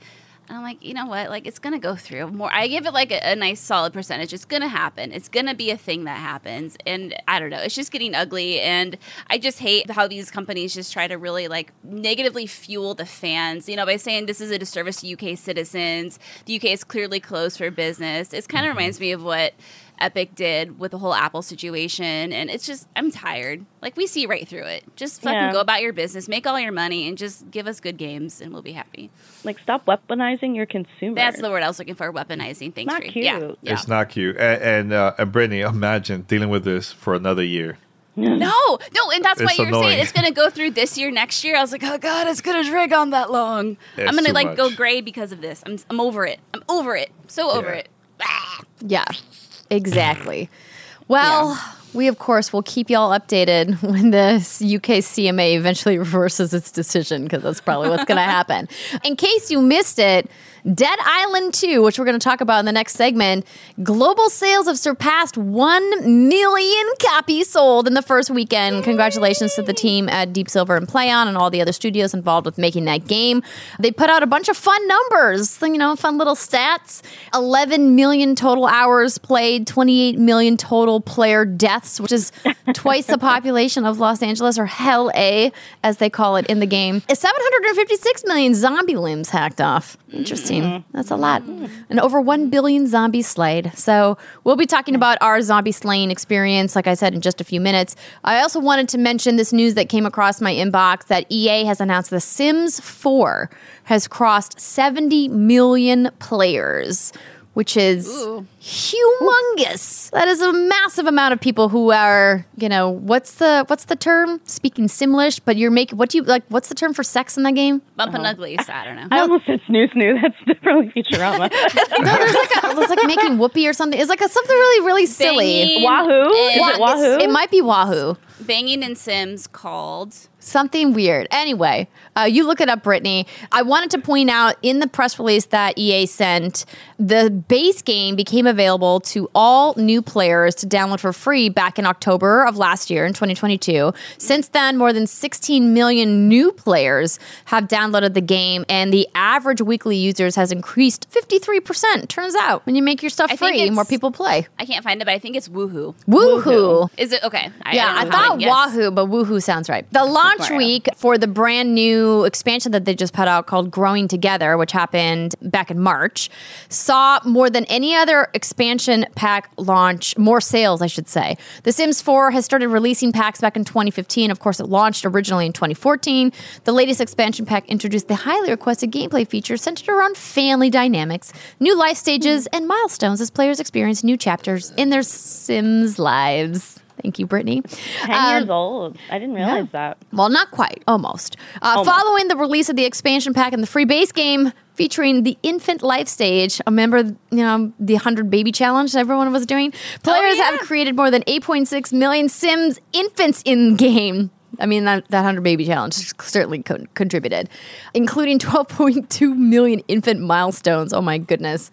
And I'm like, you know what? Like it's gonna go through more. I give it like a, a nice solid percentage. It's gonna happen. It's gonna be a thing that happens. And I don't know. It's just getting ugly. And I just hate how these companies just try to really like negatively fuel the fans. You know, by saying this is a disservice to UK citizens. The UK is clearly closed for business. It kind of mm-hmm. reminds me of what Epic did with the whole Apple situation. And it's just, I'm tired. Like, we see right through it. Just fucking Yeah. go about your business, make all your money, and just give us good games, and we'll be happy. Like stop weaponizing your consumer. That's the word I was looking for weaponizing. Thanks, Not Reed. cute. Yeah. yeah. It's not cute. And and, uh, and Brittany, imagine dealing with this for another year. No, no, and that's why It's you're saying it's going to go through this year, next year. I was like, oh god, it's going to drag on that long. It's I'm going to too like go gray because of this. I'm, I'm over it. I'm over it. So over Yeah. it. Ah. Yeah, exactly. (clears throat) Well, we of course will keep y'all updated (laughs) when the UK CMA eventually (laughs) reverses its decision because that's probably what's going to happen. In case you missed it, Dead Island 2, which we're going to talk about in the next segment, global sales have surpassed 1 million copies sold in the first weekend. Congratulations to the team at Deep Silver and Plaion and all the other studios involved with making that game. They put out a bunch of fun numbers, you know, fun little stats. 11 million total hours played, 28 million total player deaths deaths, which is (laughs) twice the population of Los Angeles, or Hell A, as they call it in the game. 756 million zombie limbs hacked off. Interesting. Mm-hmm. That's a lot. And over 1 billion zombies slayed. So we'll be talking mm. about our zombie slaying experience, like I said, in just a few minutes. I also wanted to mention this news that came across my inbox that EA has announced The Sims 4 has crossed 70 million players. Which is humongous. That is a massive amount of people who are, you know, what's the what's the term? Speaking Simlish, but you're making what do you like? What's the term for sex in that game? Bumping uh-huh. uglies. I don't know. I almost said snoo snoo. (laughs) That's definitely Futurama. (laughs) No, there's like a, it's like making whoopee or something. It's like a, something really really silly. Banging Wahoo? Is in- it Wahoo? It might be Wahoo. Banging in Sims called. Something weird. Anyway, uh, you look it up, Brittany. I wanted to point out in the press release that EA sent, the base game became available to all new players to download for free back in October of last year in 2022. Since then, more than 16 million new players have downloaded the game, and the average weekly users has increased 53%. Turns out, when you make your stuff I free, more people play. I can't find it, but I think it's Woohoo. Woohoo! Is it okay? I, Yeah, I, don't know thought guess. Wahoo, but Woohoo sounds right. The launch week for the brand new expansion that they just put out called Growing Together, which happened back in March, saw more than any other expansion pack launch, more sales, I should say. The Sims 4 has started releasing packs back in 2015. Of course, it launched originally in 2014. The latest expansion pack introduced the highly requested gameplay features centered around family dynamics, new life stages, and milestones as players experience new chapters in their Sims lives. Thank you, Brittany. Ten Um, years old. I didn't realize that. well, not quite, almost. Uh, Following the release of the expansion pack and the free base game featuring the infant life stage, remember, you know, the 100 baby challenge that everyone was doing? Players have created more than 8.6 million Sims infants in game. I mean, that, that 100 baby challenge certainly co- contributed, including 12.2 million infant milestones. Oh my goodness.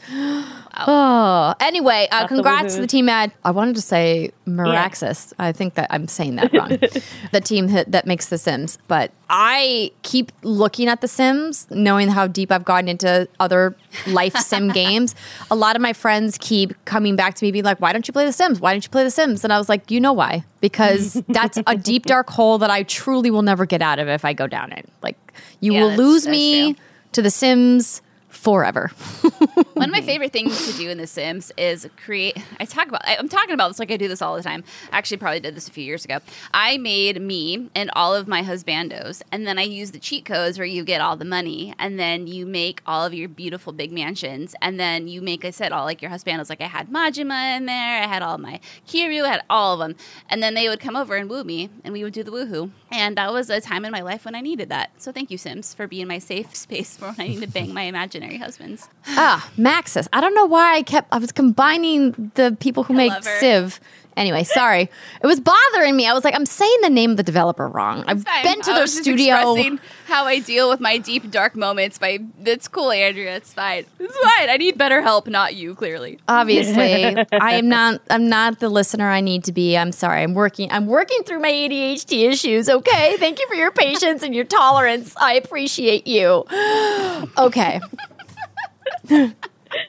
Oh, anyway, uh, congrats to the team at, I wanted to say Miraxis. I think that I'm saying that wrong. (laughs) the team that, that makes The Sims. But I keep looking at The Sims, knowing how deep I've gotten into other life sim (laughs) games. A lot of my friends keep coming back to me, being like, why don't you play The Sims? Why don't you play The Sims? And I was like, you know why? Because (laughs) that's a deep, dark hole that I truly will never get out of if I go down it. Like, you Yeah, will lose me to The Sims forever. (laughs) One of my favorite things to do in The Sims is create. I talk about. I, I'm talking about this like I do this all the time. I actually probably did this a few years ago. I made me and all of my husbandos, and then I use the cheat codes where you get all the money, and then you make all of your beautiful big mansions, and then you make. I said all like your husbandos. Like I had Majima in there. I had all my Kiryu. I had all of them, and then they would come over and woo me, and we would do the woohoo. And that was a time in my life when I needed that. So thank you, Sims, for being my safe (laughs) space for when I need to bang my imaginary husbands. Ah, Maxis. I don't know why I kept. I was combining the people who make love. Civ. Anyway, (laughs) sorry. It was bothering me. I was like, I'm saying the name of the developer wrong. I've fine. been to I their was studio. expressing How I deal with my deep dark moments. By it's cool, Andrea. It's fine. It's fine. I need better help, not you. Clearly. Obviously, (laughs) I am not. I'm not the listener I need to be. I'm sorry. I'm working. I'm working through my ADHD issues. Okay. Thank you for your patience and your tolerance. I appreciate you. (gasps) Okay. (laughs)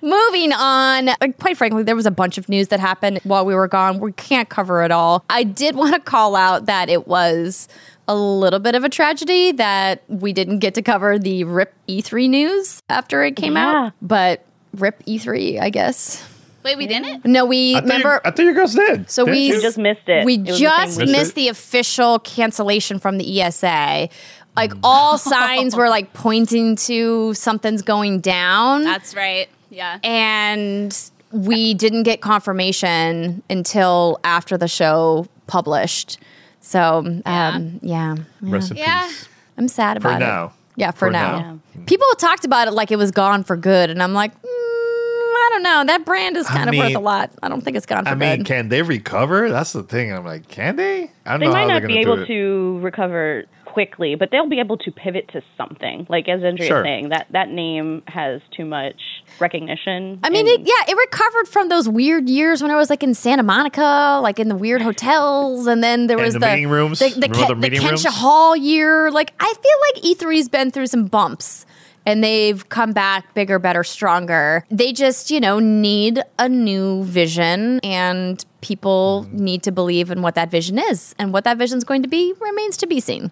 Moving on, quite frankly, there was a bunch of news that happened while we were gone. We can't cover it all. I did want to call out that it was a little bit of a tragedy that we didn't get to cover the RIP E3 news after it came Yeah. out, but RIP E3, I guess. Wait, we didn't. No, we I thought remember. you, I thought you guys did. So we- We just missed it. We It was the just. Missed missed it? the official cancellation from the ESA. Like all signs were like pointing to something's going down, That's right. Yeah. and we didn't get confirmation until after the show published. So, um, yeah, Rest in Yeah. I'm sad about it. now. Yeah, for, For now. now. People talked about it like it was gone for good, and I'm like, mm, I don't know. That brand is I kind of worth a lot. I don't think it's gone for I mean, good. can they recover? That's the thing. I'm like, can they? I don't They know might how not they're be gonna do able it. to recover quickly, but they'll be able to pivot to something. Like as Andrea Sure. saying, that that name has too much recognition. I mean, it, yeah, it recovered from those weird years when I was like in Santa Monica, like in the weird hotels, and then there And was the the meeting rooms? the, the, Ke- the the meeting Kentia rooms? Hall year. Like, I feel like E3's been through some bumps, and they've come back bigger, better, stronger. They just, you know, need a new vision and people mm-hmm. need to believe in what that vision is. And what that vision is going to be remains to be seen.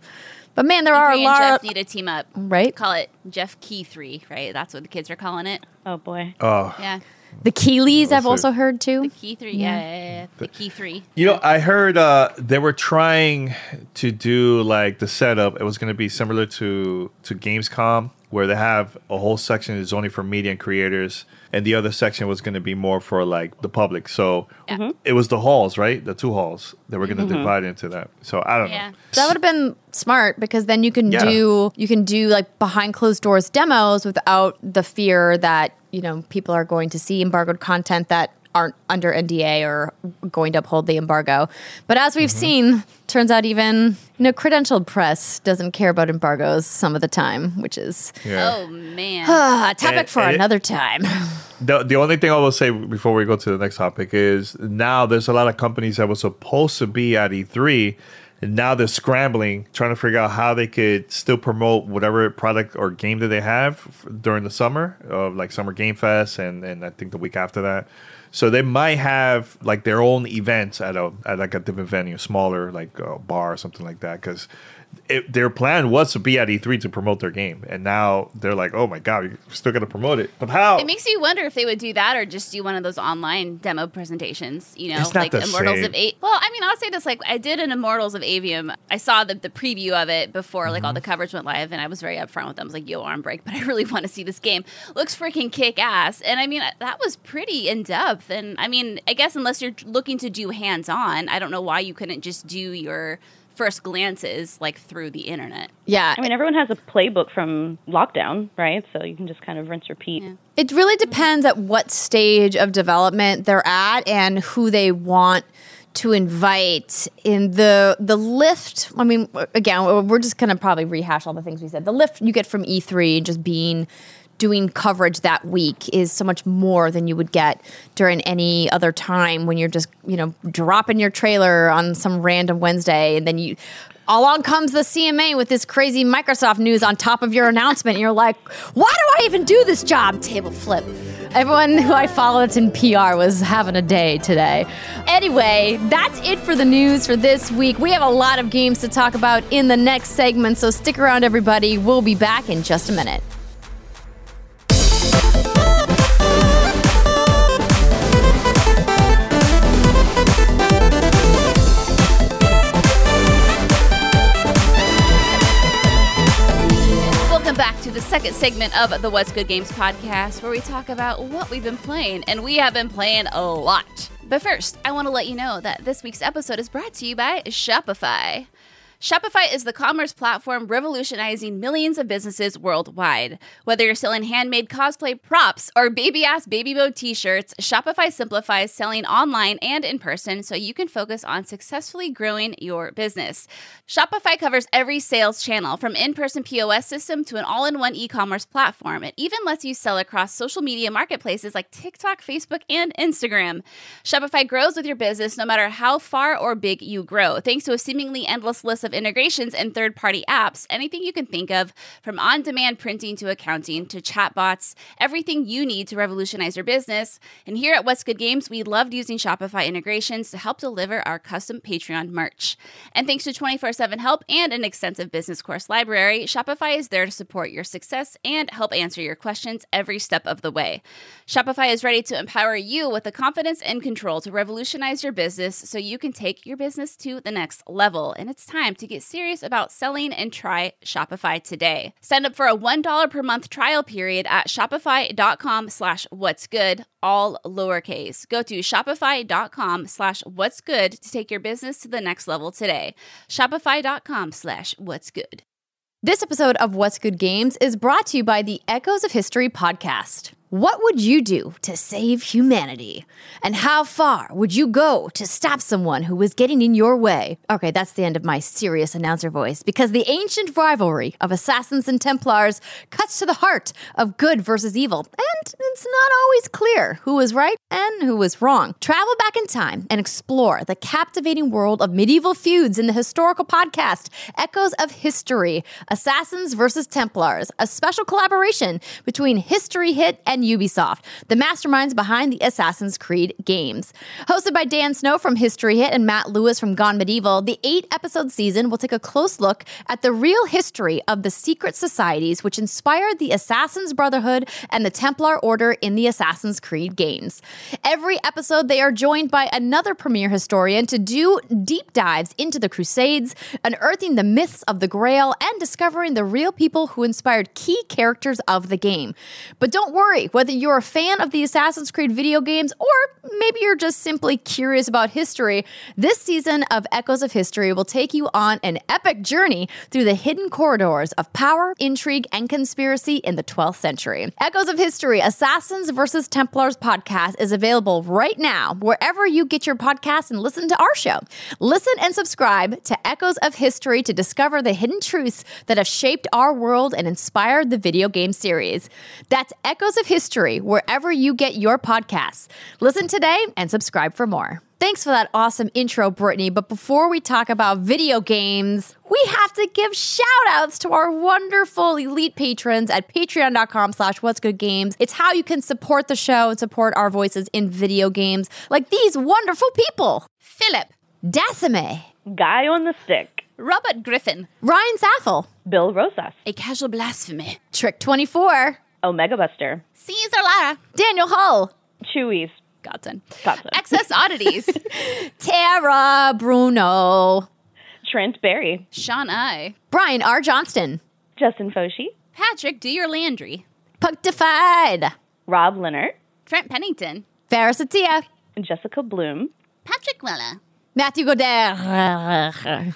But man, there are a Adrian and lot Jeff need to team up. Right. Call it Jeff Key 3, right? That's what the kids are calling it. Oh boy. Oh, Yeah. the Keighleys I've Also- also heard too. The Key 3. Yeah. yeah, yeah, yeah. The Key 3. You know, I heard uh, they were trying to do like the setup. It was going to be similar to to Gamescom, where they have a whole section that's only for media and creators, and the other section was going to be more for like the public. So mm-hmm. it was the halls, right? The two halls that were going to mm-hmm. divide into that. So I don't Yeah. know. That would have been smart because then you can Yeah. do you can do like behind closed doors demos without the fear that you know people are going to see embargoed content that aren't under NDA or going to uphold the embargo. But as we've seen, turns out even you know credentialed press doesn't care about embargoes some of the time, which is Yeah. Oh, man. (sighs) a topic And- for and it- another time. (laughs) The, the only thing I will say before we go to the next topic is now there's a lot of companies that were supposed to be at E3 and now they're scrambling trying to figure out how they could still promote whatever product or game that they have f- during the summer of like summer game fest and, and I think the week after that. So they might have like their own events at a at like a different venue, smaller like a bar or something like that because it, their plan was to be at E3 to promote their game, and now they're like, "Oh my god, we're still gonna promote it." But how? It makes you wonder if they would do that or just do one of those online demo presentations, you know, like Immortals same. of A. Well, I mean, I'll say this: like, I did an Immortals of Aveum. I saw the, the preview of it before, like, all Mm-hmm. the coverage went live, and I was very upfront with them. I was like, "Yo, arm break," (laughs) but I really want to see this game. Looks freaking kick ass, and I mean, that was pretty in depth. And I mean, I guess unless you're looking to do hands on, I don't know why you couldn't just do your first glances like through the internet. Yeah, I mean, everyone has a playbook from lockdown, right? So you can just kind of rinse, repeat. It really depends at what stage of development they're at and who they want to invite in the the lift. I mean, again, we're just gonna probably rehash all the things we said. The lift you get from E3 and just being doing coverage that week is so much more than you would get during any other time when you're just you know dropping your trailer on some random Wednesday and then you along comes the CMA with this crazy Microsoft news on top of your announcement. And you're like, why do I even do this job? Table flip. Everyone who I follow that's in PR was having a day today. Anyway, that's it for the news for this week. We have a lot of games to talk about in the next segment, so stick around, everybody. We'll be back in just a minute. Segment of the What's Good Games podcast, where we talk about what we've been playing, and we have been playing a lot. But first, I want to let you know that this week's episode is brought to you by Shopify. Shopify is the commerce platform revolutionizing millions of businesses worldwide. Whether you're selling handmade cosplay props or baby ass baby mode t shirts, Shopify simplifies selling online and in person so you can focus on successfully growing your business. Shopify covers every sales channel from in person POS system to an all in one e commerce platform. It even lets you sell across social media marketplaces like TikTok, Facebook, and Instagram. Shopify grows with your business no matter how far or big you grow. Thanks to a seemingly endless list of integrations and third party apps, anything you can think of, from on demand printing to accounting to chatbots, everything you need to revolutionize your business. And here at What's Good Games, we loved using Shopify integrations to help deliver our custom Patreon merch. And thanks to 24 7 help and an extensive business course library, Shopify is there to support your success and help answer your questions every step of the way. Shopify is ready to empower you with the confidence and control to revolutionize your business so you can take your business to the next level. And it's time to get serious about selling and try Shopify today. Sign up for a $1 per month trial period at shopify.com slash what's good, all lowercase. Go to shopify.com slash what's good to take your business to the next level today. Shopify.com slash what's good. This episode of What's Good Games is brought to you by the Echoes of History podcast. What would you do to save humanity? And how far would you go to stop someone who was getting in your way? Okay, that's the end of my serious announcer voice because the ancient rivalry of assassins and Templars cuts to the heart of good versus evil, and it's not always clear who was right and who was wrong. Travel back in time and explore the captivating world of medieval feuds in the historical podcast Echoes of History Assassins versus Templars, a special collaboration between History Hit and Ubisoft, the masterminds behind the Assassin's Creed games. Hosted by Dan Snow from History Hit and Matt Lewis from Gone Medieval, the eight episode season will take a close look at the real history of the secret societies which inspired the Assassin's Brotherhood and the Templar Order in the Assassin's Creed games. Every episode, they are joined by another premier historian to do deep dives into the Crusades, unearthing the myths of the Grail, and discovering the real people who inspired key characters of the game. But don't worry, whether you're a fan of the Assassin's Creed video games or maybe you're just simply curious about history, this season of Echoes of History will take you on an epic journey through the hidden corridors of power, intrigue, and conspiracy in the 12th century. Echoes of History Assassins versus Templars podcast is available right now wherever you get your podcasts and listen to our show. Listen and subscribe to Echoes of History to discover the hidden truths that have shaped our world and inspired the video game series. That's Echoes of History wherever you get your podcasts. Listen today and subscribe for more. Thanks for that awesome intro, Brittany. But before we talk about video games, we have to give shout outs to our wonderful elite patrons at patreon.com slash what's good games. It's how you can support the show and support our voices in video games like these wonderful people. Philip, Decime, Guy on the stick. Robert Griffin, Ryan Saffel, Bill Rosas. a casual blasphemy. Trick24, Omega Buster. Caesar Lara, Daniel Hull, Chewy's. Godson. Godson. Excess Oddities, (laughs) Tara Bruno, Trent Berry. Sean I, Brian R. Johnston, Justin Foshee. Patrick Do Your Landry, Punkdefied, Rob Leonard. Trent Pennington, Faris Attieh, Jessica Bloom. Patrick Weller, Matthew Goddard.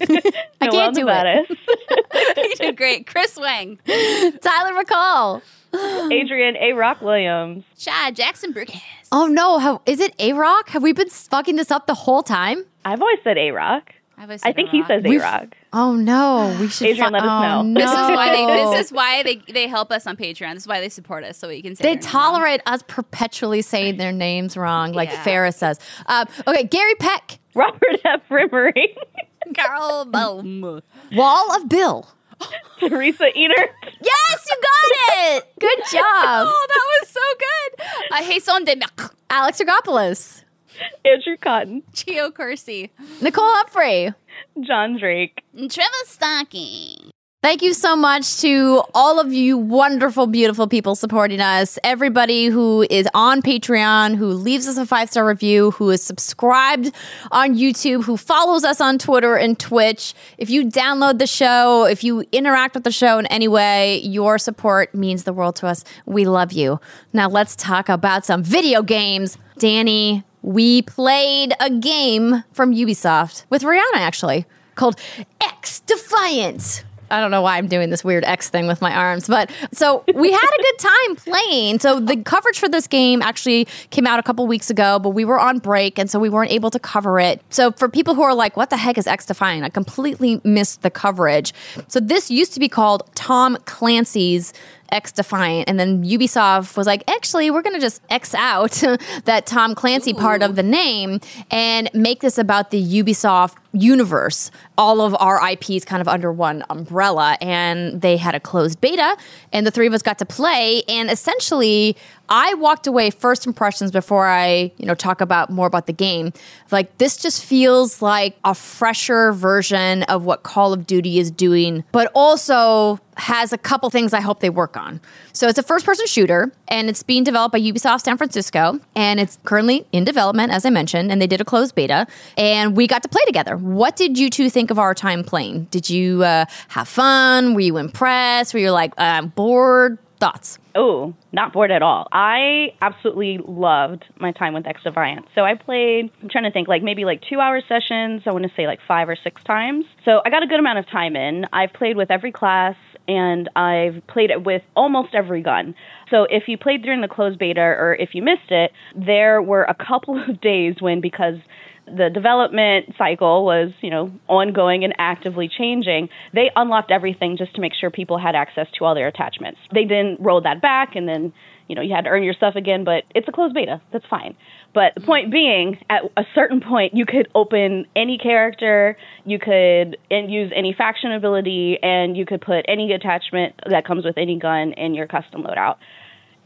I Noel can't do it. Nevadas. (laughs) (laughs) you did great. Chris Wang, (laughs) Tyler McCall. (sighs) Adrian A. Rock Williams. Chad Jackson Burgess, Oh no, how, is it A Rock? Have we been fucking this up the whole time? I've always said A. Rock. I, was I think he says A. Rock. Oh no, we should. Adrian, fi- let us oh, know. No. This is why they. This is why they they help us on Patreon. This is why they support us, so we can say They their name tolerate us perpetually saying their names wrong, like Yeah. Farrah says. Um, okay, Gary Peck, Robert F. Rimmery. (laughs) wrong. Carl Baum. (laughs) Wall of Bill. (laughs) Teresa Eater. Yes, you got it. Good job, Oh, that was so good. Uh, Jason de Merc, Alex Rigopulos, Andrew Cotton. Gio Corsi, Nicole Humphrey. John Drake. and Trevor Stocking. Thank you so much to all of you wonderful, beautiful people supporting us. Everybody who is on Patreon, who leaves us a five star review, who is subscribed on YouTube, who follows us on Twitter and Twitch. If you download the show, if you interact with the show in any way, your support means the world to us. We love you. Now let's talk about some video games. Danny, we played a game from Ubisoft with Rihanna actually called XDefiant. I don't know why I'm doing this weird X thing with my arms, but so we had a good (laughs) time playing. So the coverage for this game actually came out a couple weeks ago, but we were on break and so we weren't able to cover it. So for people who are like, what the heck is XDefiant? I completely missed the coverage. So this used to be called Tom Clancy's XDefiant. And then Ubisoft was like, actually, we're going to just X out (laughs) that Tom Clancy part of the name and make this about the Ubisoft universe. All of our IPs kind of under one umbrella. And they had a closed beta, and the three of us got to play. And essentially, I walked away first impressions before I, you know, talk about more about the game. Like this just feels like a fresher version of what Call of Duty is doing, but also has a couple things I hope they work on. So it's a first person shooter and it's being developed by Ubisoft San Francisco and it's currently in development as I mentioned and they did a closed beta and we got to play together. What did you two think of our time playing? Did you uh, have fun? Were you impressed? Were you like uh, bored? Thoughts? Oh, not bored at all. I absolutely loved my time with XDefiant. So I played, I'm trying to think, like maybe like two hour sessions. I want to say like five or six times. So I got a good amount of time in. I've played with every class and I've played it with almost every gun. So if you played during the closed beta or if you missed it, there were a couple (laughs) of days when because the development cycle was, you know, ongoing and actively changing, they unlocked everything just to make sure people had access to all their attachments. They didn't roll that back and then, you know, you had to earn your stuff again, but it's a closed beta. That's fine. But the point being, at a certain point, you could open any character, you could use any faction ability, and you could put any attachment that comes with any gun in your custom loadout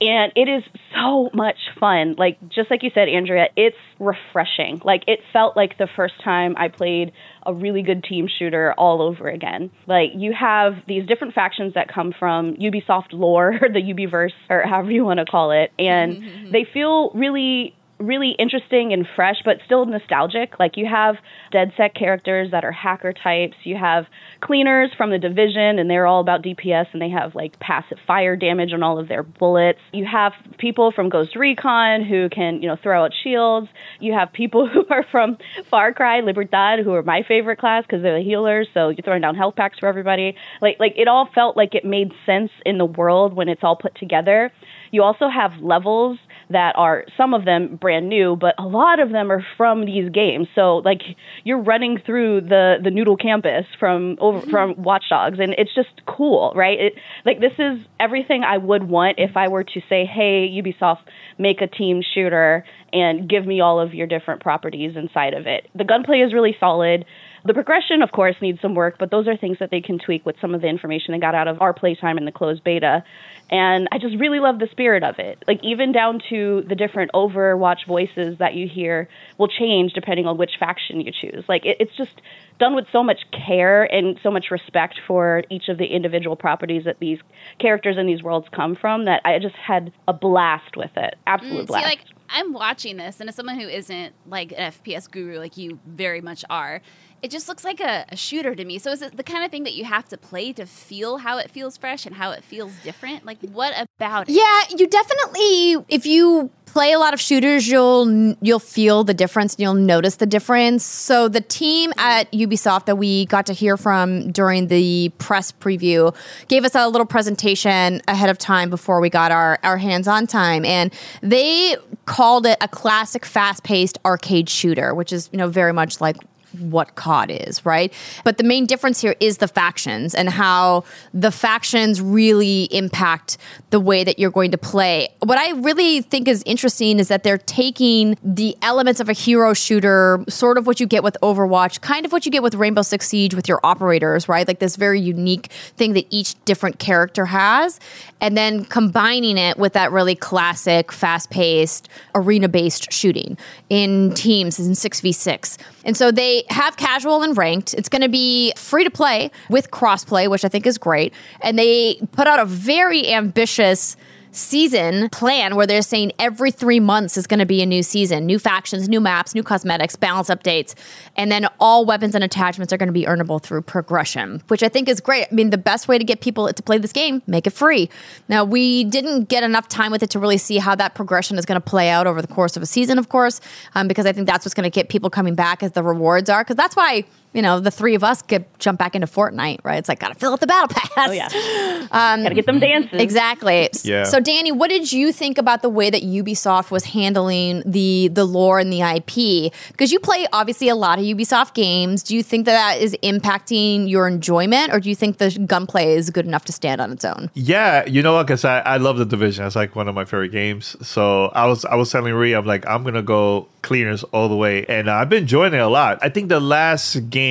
and it is so much fun. Like just like you said, Andrea, it's refreshing. Like it felt like the first time I played a really good team shooter all over again. Like you have these different factions that come from Ubisoft lore, or (laughs) the Ubiverse, or however you want to call it, and mm-hmm. they feel really really interesting and fresh, but still nostalgic. Like you have DedSec characters that are hacker types. You have cleaners from the division, and they're all about DPS, and they have like passive fire damage on all of their bullets. You have people from Ghost Recon who can, you know, throw out shields. You have people (laughs) who are from Far Cry Libertad, who are my favorite class because they're the healers. So you're throwing down health packs for everybody. Like, like it all felt like it made sense in the world when it's all put together. You also have levels that are some of them brand new, but a lot of them are from these games. So like you're running through the the Nudle campus from over mm-hmm. from Watch Dogs, and it's just cool, right? It, like this is everything I would want if I were to say, hey, Ubisoft, make a team shooter and give me all of your different properties inside of it. The gunplay is really solid. The progression, of course, needs some work, but those are things that they can tweak with some of the information they got out of our playtime in the closed beta. And I just really love the spirit of it. Like, even down to the different Overwatch voices that you hear will change depending on which faction you choose. Like, it, it's just done with so much care and so much respect for each of the individual properties that these characters in these worlds come from that I just had a blast with it. Absolute mm, blast. See, like, I'm watching this, and as someone who isn't like an FPS guru like you very much are, it just looks like a, a, shooter to me. So is it the kind of thing that you have to play to feel how it feels fresh and how it feels different? Like what about it? Yeah, you definitely if you play a lot of shooters, you'll you'll feel the difference. and You'll notice the difference. So the team mm-hmm. at Ubisoft that we got to hear from during the press preview gave us a little presentation ahead of time before we got our our hands on time, and they called it a classic, fast paced arcade shooter, which is you know very much like what COD is, right? But the main difference here is the factions and how the factions really impact the way that you're going to play. What I really think is interesting is that they're taking the elements of a hero shooter, sort of what you get with Overwatch, kind of what you get with Rainbow Six Siege with your operators, right? Like this very unique thing that each different character has, and then combining it with that really classic, fast paced, arena based shooting in teams in 6v6. And so they have casual and ranked. It's going to be free to play with crossplay, which I think is great. And they put out a very ambitious season plan where they're saying every three months is going to be a new season, new factions, new maps, new cosmetics, balance updates, and then all weapons and attachments are going to be earnable through progression, which I think is great. I mean, the best way to get people to play this game, make it free. Now, we didn't get enough time with it to really see how that progression is going to play out over the course of a season, of course, um, because I think that's what's going to get people coming back as the rewards are, because that's why you know, the three of us could jump back into Fortnite, right? It's like, gotta fill out the battle pass. Oh, yeah. (laughs) Um, gotta get them dances. Exactly. Yeah. So, Danny, what did you think about the way that Ubisoft was handling the the lore and the IP? Because you play obviously a lot of Ubisoft games. Do you think that that is impacting your enjoyment, or do you think the gunplay is good enough to stand on its own? Yeah, you know what? Because I, I love the division. It's like one of my favorite games. So I was I was telling Ree, I'm like, I'm gonna go cleaners all the way, and uh, I've been enjoying it a lot. I think the last game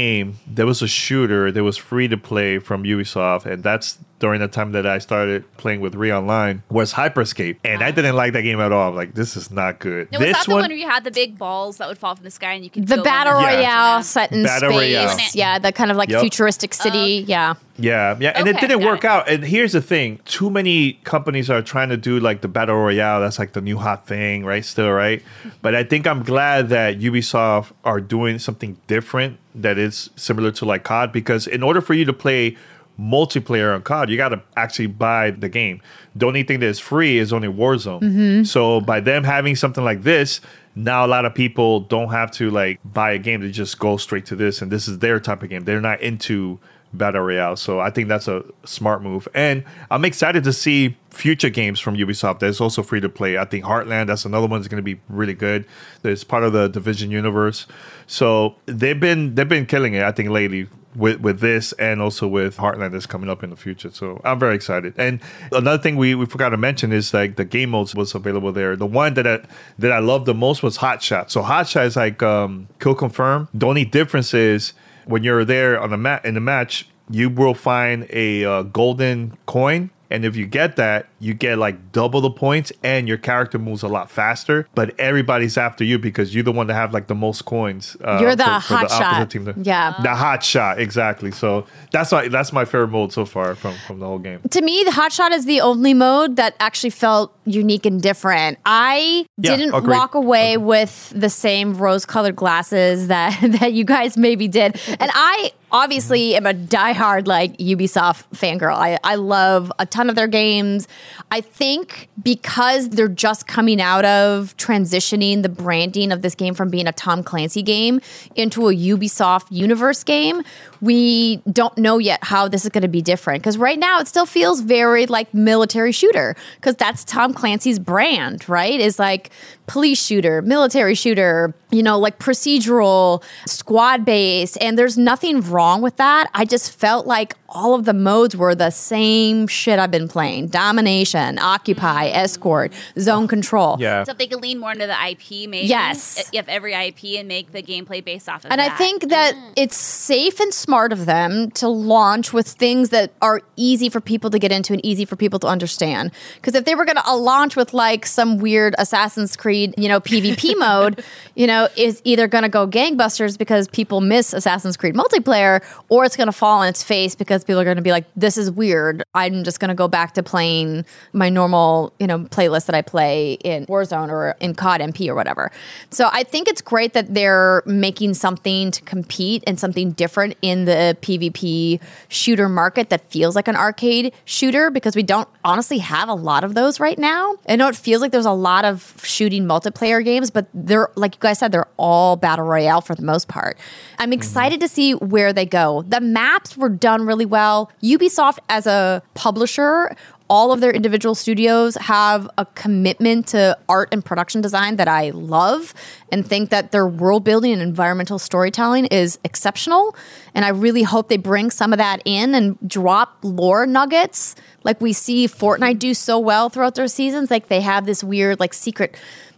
there was a shooter that was free to play from Ubisoft, and that's during the time that I started playing with Re Online was Hyperscape, and I ah. didn't like that game at all. I'm like, this is not good. No, this was that the one where you had the big balls that would fall from the sky and you could the battle royale yeah. set in battle space, royale. yeah, the kind of like yep. futuristic city, yeah. Yeah, yeah, and okay, it didn't work it. out. And here's the thing: too many companies are trying to do like the battle royale. That's like the new hot thing, right? Still, right? (laughs) but I think I'm glad that Ubisoft are doing something different that is similar to like COD because in order for you to play multiplayer on COD, you got to actually buy the game. The only thing that's free is only Warzone. Mm-hmm. So by them having something like this, now a lot of people don't have to like buy a game; they just go straight to this, and this is their type of game. They're not into battle royale. So I think that's a smart move, and I'm excited to see future games from Ubisoft. That's also free to play. I think Heartland. That's another one that's going to be really good. It's part of the Division universe. So they've been they've been killing it. I think lately with with this and also with Heartland that's coming up in the future. So I'm very excited. And another thing we, we forgot to mention is like the game modes was available there. The one that I, that I loved the most was Hot Shot. So Hot Shot is like um, kill confirm. The only difference is when you're there on the mat in the match, you will find a uh, golden coin and if you get that, you get like double the points and your character moves a lot faster. But everybody's after you because you're the one that have like the most coins. Uh, You're the for- for hot shot. team to- Yeah. the hot shot, exactly. So that's why that's my favorite mode so far from from the whole game. to me, the hot shot is the only mode that actually felt unique and different. I Yeah, didn't agreed. walk away with the same rose-colored glasses that (laughs) that you guys maybe did, and I obviously am a diehard like Ubisoft fangirl. I I love a ton of their games. I think because they're just coming out of transitioning the branding of this game from being a Tom Clancy game into a Ubisoft universe game, we don't know yet how this is going to be different. Because right now it still feels very like military shooter, because that's Tom Clancy's brand, right? Is like police shooter, military shooter, you know, like procedural, squad based. And there's nothing wrong with that. I just felt like all of the modes were the same shit I've been playing domination, occupy, mm-hmm. escort, zone control. Yeah. So if they could lean more into the IP, maybe Yes. Uh, if every IP and make the gameplay based off of And I that. think that mm-hmm. it's safe and smart of them to launch with things that are easy for people to get into and easy for people to understand. Because if they were going to uh, launch with like some weird Assassin's Creed, you know, PvP (laughs) mode, you know, is either going to go gangbusters because people miss Assassin's Creed multiplayer, or it's going to fall on its face because people are going to be like, "This is weird. I'm just going to go back to playing my normal, you know, playlist that I play in Warzone or in COD MP or whatever." So I think it's great that they're making something to compete and something different in the PvP shooter market that feels like an arcade shooter because we don't honestly have a lot of those right now. I know it feels like there's a lot of shooting multiplayer games, but they're like you guys said, they're all battle royale for the most part. I'm mm-hmm. excited to see where they go. The maps were done really well. Ubisoft as a publisher all of their individual studios have a commitment to art and production design that I love and think that their world building and environmental storytelling is exceptional. And I really hope they bring some of that in and drop lore nuggets like we see Fortnite do so well throughout their seasons. Like they have this weird, like secret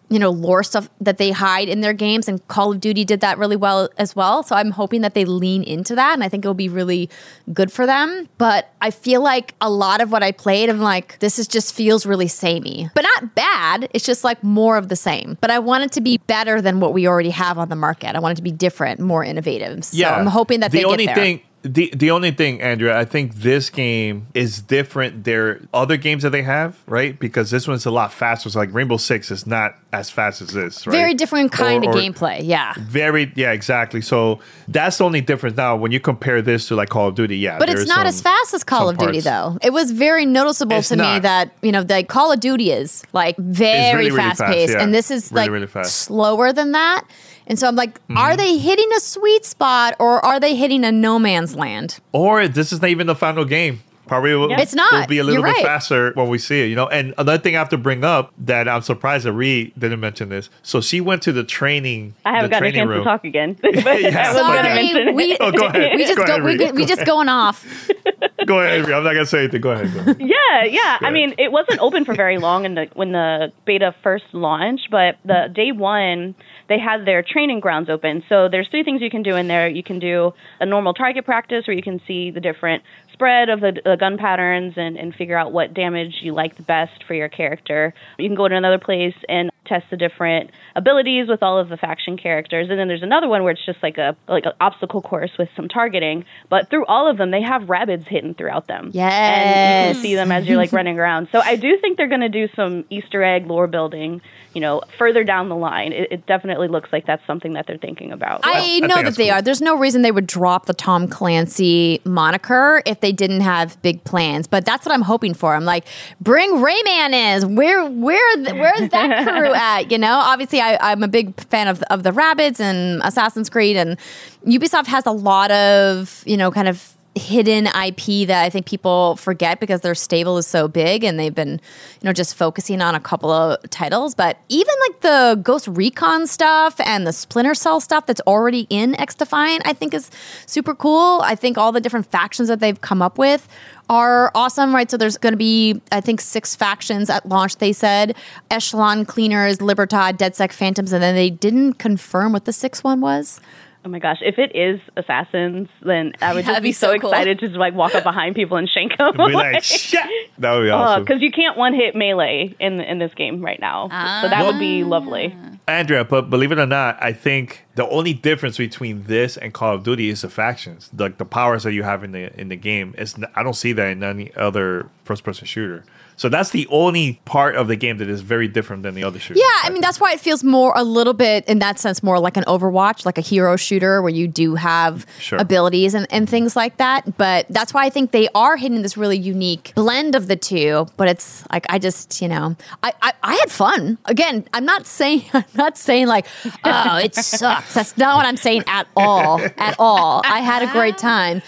you know lore stuff that they hide in their games and call of duty did that really well as well. So i'm hoping that they lean into that and i think it'll be really good for them. But i feel like a lot of what i played i'm like this is just feels really samey. But not bad it's just like more of the same. But i want it to be better than what we already have on the market. I want it to be different more innovative. So i'm hoping that the they only get there. thing the the only thing, Andrea, I think this game is different. There other games that they have, right? Because this one's a lot faster. So like Rainbow Six is not as fast as this, right? very different kind Or- of or- gameplay yeah Very, yeah, exactly. So that's the only difference now when you compare this to like Call of Duty. Yeah, But it's not some- as fast as Call of Duty, parts. though. It was very noticeable It's to me that you know the Call of Duty is like very really, really fast fast, paced, yeah. and this is Really, like really fast. Slower than that. And so I'm like, are mm-hmm. they hitting a sweet spot or are they hitting a no man's land? Or this is not even the final game. Probably will, It's not. will be a little You're bit right. faster when we see it, you know. And another thing I have to bring up that I'm surprised that Ree didn't mention this. So she went to the training. I haven't the gotten a training chance room. to talk again. (laughs) but Yeah. I was going to Sorry, we, Oh, go ahead. we just Go go, we, Ree. we just going off. (laughs) Go ahead, Ree. I'm not gonna say anything. Go ahead. Go ahead. Yeah, yeah. I mean, it wasn't open for very long in the when the beta first launched, but the day one they had their training grounds open. So there's three things you can do in there. You can do a normal target practice where you can see the different spread of the, the gun patterns and, and figure out what damage you like the best for your character. You can go to another place and test the different abilities with all of the faction characters. And then there's another one where it's just like a like an obstacle course with some targeting. But through all of them, they have rabbits hidden throughout them. And you can see them as you're like (laughs) running around. So I do think they're going to do some Easter egg lore building. You know, further down the line, it, it definitely looks like that's something that they're thinking about. I I know think that they cool. are. There's no reason they would drop the Tom Clancy moniker if they didn't have big plans. But that's what I'm hoping for. I'm like, bring Rayman is where where th- where's that (laughs) crew at? You know, obviously I, I'm a big fan of of the Rabbids and Assassin's Creed, and Ubisoft has a lot of you know kind of hidden IP that I think people forget because their stable is so big and they've been, you know, just focusing on a couple of titles. But even like the Ghost Recon stuff and the Splinter Cell stuff that's already in XDefiant, I think is super cool. I think all the different factions that they've come up with are awesome, right? So there's going to be, I think, six factions at launch, they said Echelon Cleaners, Libertad, DedSec Phantoms, and then they didn't confirm what the sixth one was. Oh my gosh! If it is assassins, then I would (laughs) just be, be so, so cool. excited to just like walk up behind people and shank them. Be like, (laughs) shit. That would be uh, awesome. because you can't one hit melee in in this game right now, so that would be ah. lovely. Andrea, but believe it or not, I think the only difference between this and Call of Duty is the factions, like the powers that you have in the in the game. Is I don't see that in any other first person shooter. So that's the only part of the game that is very different than the other shooters. Yeah, I mean that's why it feels more a little bit in that sense more like an Overwatch, like a hero shooter where you do have Sure. abilities and, and things like that. But that's why I think they are hitting this really unique blend of the two. But it's like I just, you know, I, I, I had fun. Again, I'm not saying (laughs) I'm not saying like, oh, it sucks. That's not what I'm saying at all. At all. I had a great time.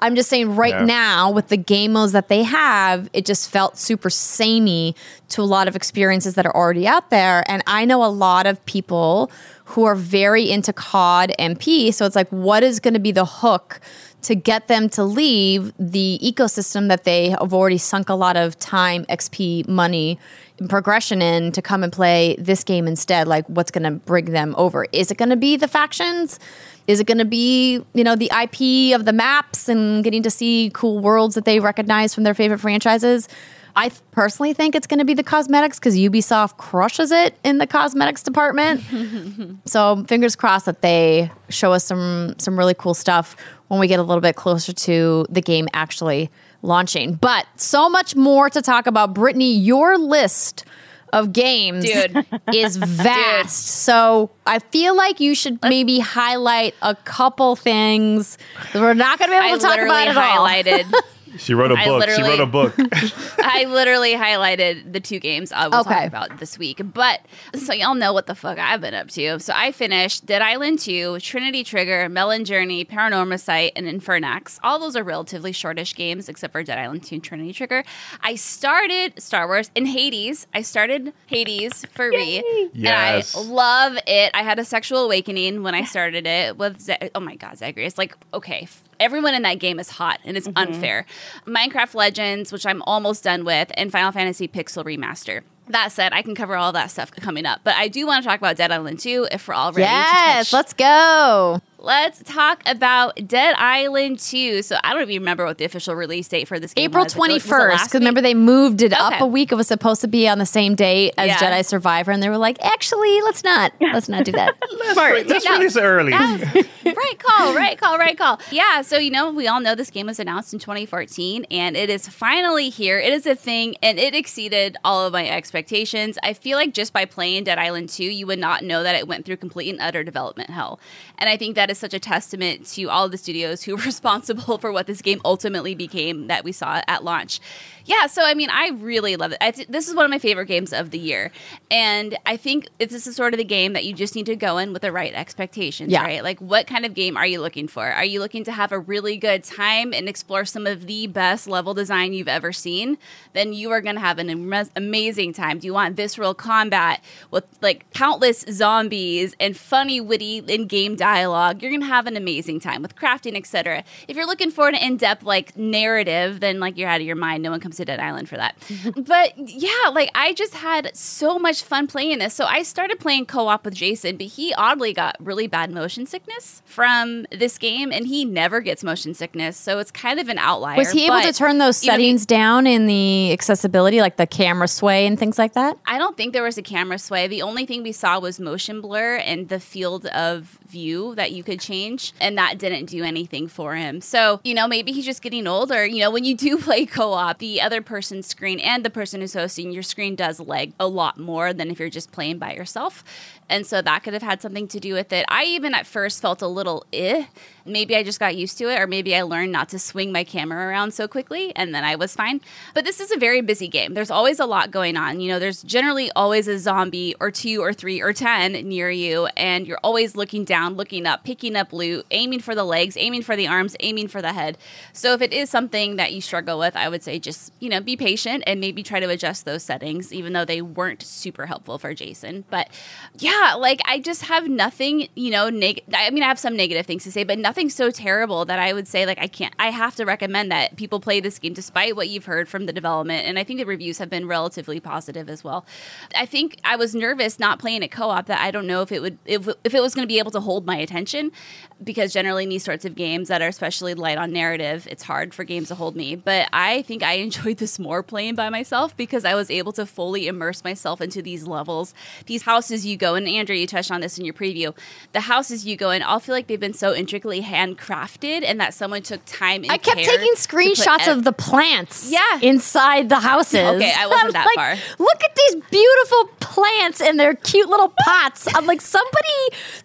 I'm just saying right Yeah. now with the game modes that they have, it just felt super samey to a lot of experiences that are already out there. And I know a lot of people who are very into COD MP. So it's like, what is going to be the hook to get them to leave the ecosystem that they have already sunk a lot of time, XP, money, and progression in to come and play this game instead? Like, what's going to bring them over? Is it going to be the factions? Is it going to be, you know, the IP of the maps and getting to see cool worlds that they recognize from their favorite franchises? I th- personally think it's going to be the cosmetics because Ubisoft crushes it in the cosmetics department. (laughs) so fingers crossed that they show us some some really cool stuff when we get a little bit closer to the game actually launching. But so much more to talk about. Brittany, your list of games Dude. is (laughs) vast. So I feel like you should maybe highlight a couple things. We're not going to be able I to talk about it all. highlighted. (laughs) She wrote a book. She wrote a book. (laughs) I literally highlighted the two games I will Okay. talk about this week. But so y'all know what the fuck I've been up to. So I finished Dead Island 2, Trinity Trigger, Melon Journey, Paranormal Sight, and Infernax. All those are relatively shortish games except for Dead Island 2 and Trinity Trigger. I started Star Wars in Hades. I started Hades for me. Yes. And I love it. I had a sexual awakening when I started it with Z- oh my god, Zagreus. Like, okay, f- everyone in that game is hot and it's mm-hmm. unfair. Minecraft Legends, which I'm almost done with, and Final Fantasy Pixel Remaster. That said, I can cover all that stuff coming up. But I do want to talk about Dead Island 2 if we're all ready. to Yes, let's go. Let's talk about Dead Island 2. So I don't even remember what the official release date for this game April was. Was it 21st. Because remember, they moved it up a week. It was supposed to be on the same date as Yeah. Jedi Survivor. And they were like, actually, let's not. Let's not do that. (laughs) Smart. Let's No. release it early. (laughs) right call, right call, right call. Yeah, so you know, we all know this game was announced in 2014 and it is finally here. It is a thing and it exceeded all of my expectations. I feel like just by playing Dead Island 2, you would not know that it went through complete and utter development hell. And I think that is such a testament to all of the studios who (laughs) were responsible for what this game ultimately became that we saw at launch. Yeah, so I mean, I really love it. Th- this is one of my favorite games of the year. And I think this is sort of the game that you just need to go in with the right expectations, Yeah. right? Like, what kind of game are you looking for? Are you looking to have a really good time and explore some of the best level design you've ever seen? Then you are going to have an am- amazing time. Do you want visceral combat with like countless zombies and funny, witty in-game dialogue? You're going to have an amazing time with crafting, etc. If you're looking for an in-depth like narrative, then like you're out of your mind. No one comes to Dead Island for that. (laughs) but yeah, like I just had so much fun playing this. So I started playing co-op with Jason, but he oddly got really bad motion sickness from this game, and he never gets motion sickness. So it's kind of an outlier. Was he able to turn those know, he- settings down in the accessibility, like the camera sway and things like that? I don't think there was a camera sway. The only thing we saw was motion blur and the field of view that you could change, and that didn't do anything for him. So, you know, maybe he's just getting older. You know, when you do (laughs) play co op, the other person's screen and the person who's hosting your screen does lag a lot more than if you're just playing by yourself. And so that could have had something to do with it. I even at first felt a little eh. Maybe I just got used to it, or maybe I learned not to swing my camera around so quickly, and then I was fine. But this is a very busy game. There's always a lot going on. You know, there's generally always a zombie or two or three or 10 near you, and you're always looking down, looking up, picking up loot, aiming for the legs, aiming for the arms, aiming for the head. So if it is something that you struggle with, I would say just, you know, be patient and maybe try to adjust those settings, even though they weren't super helpful for Jason. But yeah, like I just have nothing, you know, neg- I mean, I have some negative things to say, but nothing so terrible that I would say, like, I can't, I have to recommend that people play this game despite what you've heard from the development. And I think the reviews have been relatively positive as well. I think I was nervous not playing a co op that I don't know if it would, if, if it was going to be able to hold my attention because generally in these sorts of games that are especially light on narrative, it's hard for games to hold me. But I think I (laughs) enjoyed this more playing by myself because I was able to fully immerse myself into these levels, these houses you go. And Andrea, you touched on this in your preview. The houses you go in, all feel like they've been so intricately handcrafted, and that someone took time. And I kept taking screenshots ev- of the plants Yeah. inside the houses. (laughs) Okay, I wasn't (laughs) I'm that like, far. Look at these beautiful plants in their cute little pots. I'm like, somebody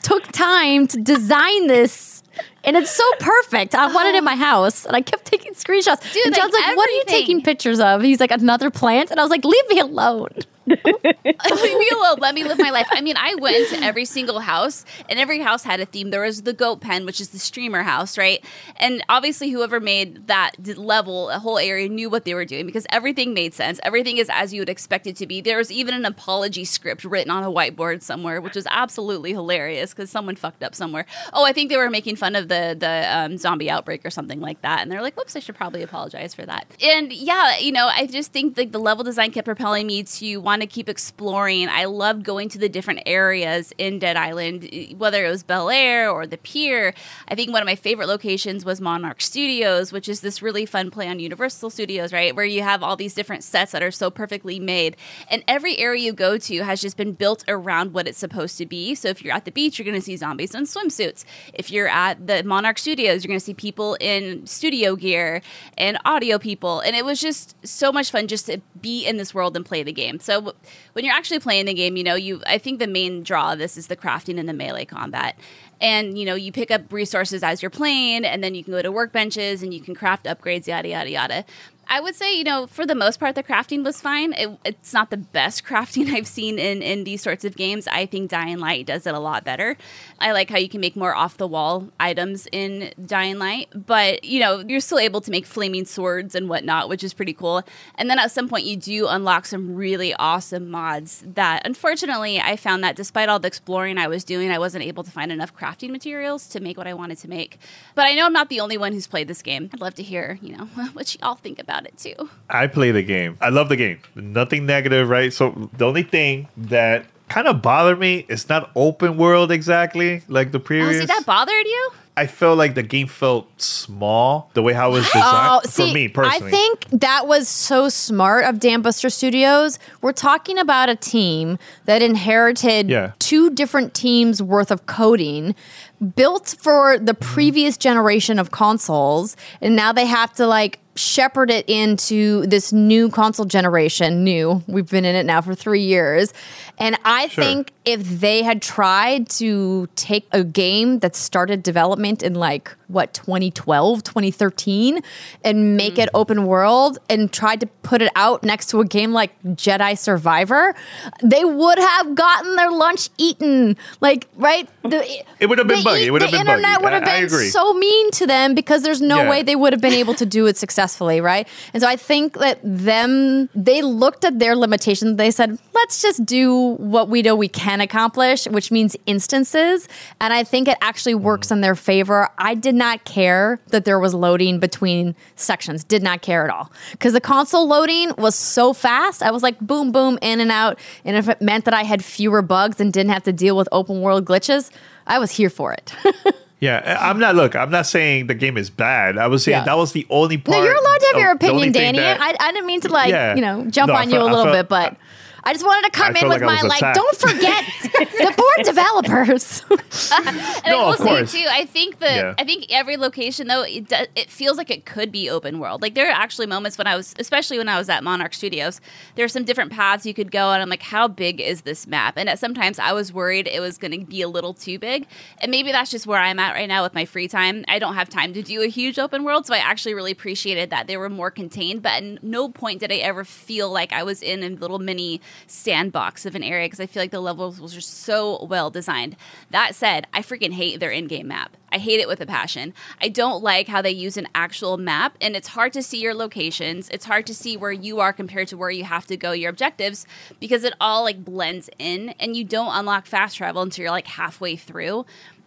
took time to design this. And it's so perfect. I want it in my (gasps) house, and I kept taking screenshots. Dude, and John's like, like, "What are you taking pictures of?" He's like, "Another plant," and I was like, "Leave me alone." Leave me (laughs) alone. Let me live my life. I mean, I went to every single house, and every house had a theme. There was the goat pen, which is the streamer house, right? And obviously, whoever made that level, a whole area, knew what they were doing because everything made sense. Everything is as you would expect it to be. There was even an apology script written on a whiteboard somewhere, which was absolutely hilarious because someone fucked up somewhere. Oh, I think they were making fun of the the um, zombie outbreak or something like that, and they're like, "Whoops, I should probably apologize for that." And yeah, you know, I just think like the level design kept propelling me to want to keep exploring. I loved going to the different areas in Dead Island, whether it was Bel Air or the Pier. I think one of my favorite locations was Monarch Studios, which is this really fun play on Universal Studios, right? Where you have all these different sets that are so perfectly made. And every area you go to has just been built around what it's supposed to be. So if you're at the beach, you're going to see zombies in swimsuits. If you're at the Monarch Studios, you're going to see people in studio gear and audio people. And it was just so much fun just to be in this world and play the game. So when you're actually playing the game, you know, you I think the main draw of this is the crafting and the melee combat. And you know, you pick up resources as you're playing, and then you can go to workbenches and you can craft upgrades, yada yada yada. I would say, you know, for the most part, the crafting was fine. It, it's not the best (laughs) crafting I've seen in, in these sorts of games. I think Dying Light does it a lot better. I like how you can make more off the wall items in Dying Light, but, you know, you're still able to make flaming swords and whatnot, which is pretty cool. And then at some point, you do unlock some really awesome mods that, unfortunately, I found that despite all the exploring I was doing, I wasn't able to find enough crafting materials to make what I wanted to make. But I know I'm not the only one who's played this game. I'd love to hear, you know, (laughs) what you all think about it too. I play the game. I love the game. Nothing negative, right? So the only thing that kind of bothered me is not open world exactly like the Oh, previous. see, that bothered you? I felt like the game felt small the way how it was (gasps) oh, designed Oh, for me personally. I think that was so smart of Dambuster Studios. We're talking about a team that inherited Yeah. two different teams worth of coding built for the previous generation of consoles and now they have to like shepherd it into this new console generation new we've been in it now for 3 years and i Sure. think if they had tried to take a game that started development in like what 2012 2013 and make it open world and tried to put it out next to a game like jedi survivor they would have gotten their lunch eaten like right the, It would have been buggy. It would have the been internet would have been so mean to them because there's no Yeah. way they would have been able to do it (laughs) successfully right? And so i think that them they looked at their limitations. They said let's just do what we know we can accomplish which means instances. And i think it actually works mm-hmm. in their favor. I did not care that there was loading between sections. Did not care at all. Because the console loading was so fast i was like boom boom in and out. And if it meant that i had fewer bugs and didn't have to deal with open world glitches i was here for it (laughs) yeah, I'm not. Look, I'm not saying the game is bad. I was saying Yeah. that was the only part. No, you're allowed to have your opinion, Danny. that- I, I didn't mean to like Yeah. you know jump No, on you a little bit, but I just wanted to come I in with like my like, don't forget (laughs) the board developers. (laughs) (laughs) And No, I will of course. say too, I think that Yeah. I think every location though it do, it feels like it could be open world. Like there are actually moments when I was, especially when I was at Monarch Studios, there are some different paths you could go, and I'm like, how big is this map? And at sometimes I was worried it was going to be a little too big, and maybe that's just where I'm at right now with my free time. I don't have time to do a huge open world, so I actually really appreciated that they were more contained. But at no point did I ever feel like I was in a little mini sandbox of an area because I feel like the levels just so well designed. That said, I freaking hate their in-game map. I hate it with a passion. I don't like how they use an actual map and it's hard to see your locations. It's hard to see where you are compared to where you have to go your objectives because it all like blends in and you don't unlock fast travel until you're like halfway through.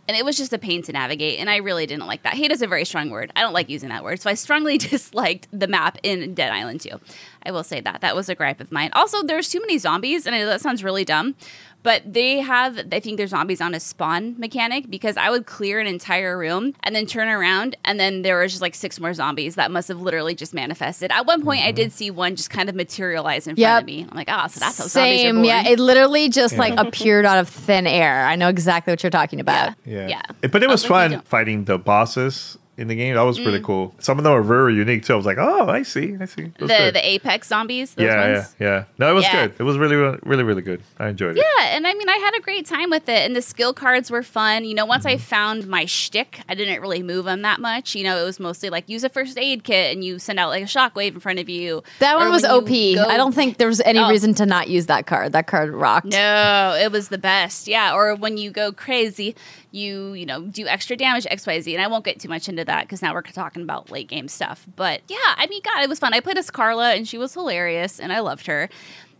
And it was just a pain to navigate, and I really didn't like that. Hate is a very strong word. I don't like using that word. So I strongly (laughs) disliked the map in Dead Island 2. I will say that. That was a gripe of mine. Also, there's too many zombies, and I know that sounds really dumb, but they have i think their zombies on a spawn mechanic because i would clear an entire room and then turn around and then there was just like six more zombies that must have literally just manifested at one point i mm-hmm. did see one just kind of materialize in front Yep. of me i'm like oh so that's how zombies are Same, born. yeah. It literally just like appeared out of thin air. I know exactly what you're talking about. Yeah. Yeah. But it was I was like, fun don't- fighting the bosses in the game. That was Mm. pretty cool. Some of them are very unique too. I was like, oh, I see. I see. The good. the apex zombies those yeah, ones yeah, yeah. No, it was Yeah. good. It was really, really, really good. I enjoyed it. Yeah, and I mean, I had a great time with it, and the skill cards were fun. You know, once Mm-hmm. I found my shtick, I didn't really move them that much. You know, it was mostly like use a first aid kit, and you send out like a shockwave in front of you. That one was OP. go- I don't think there was any Oh. reason to not use that card. That card rocked. No, it was the best. Yeah, or when you go crazy, you you know do extra damage X Y Z, and I won't get too much into that because now we're talking about late game stuff. But yeah, I mean, God, it was fun. I played as Carla, and she was hilarious, and I loved her.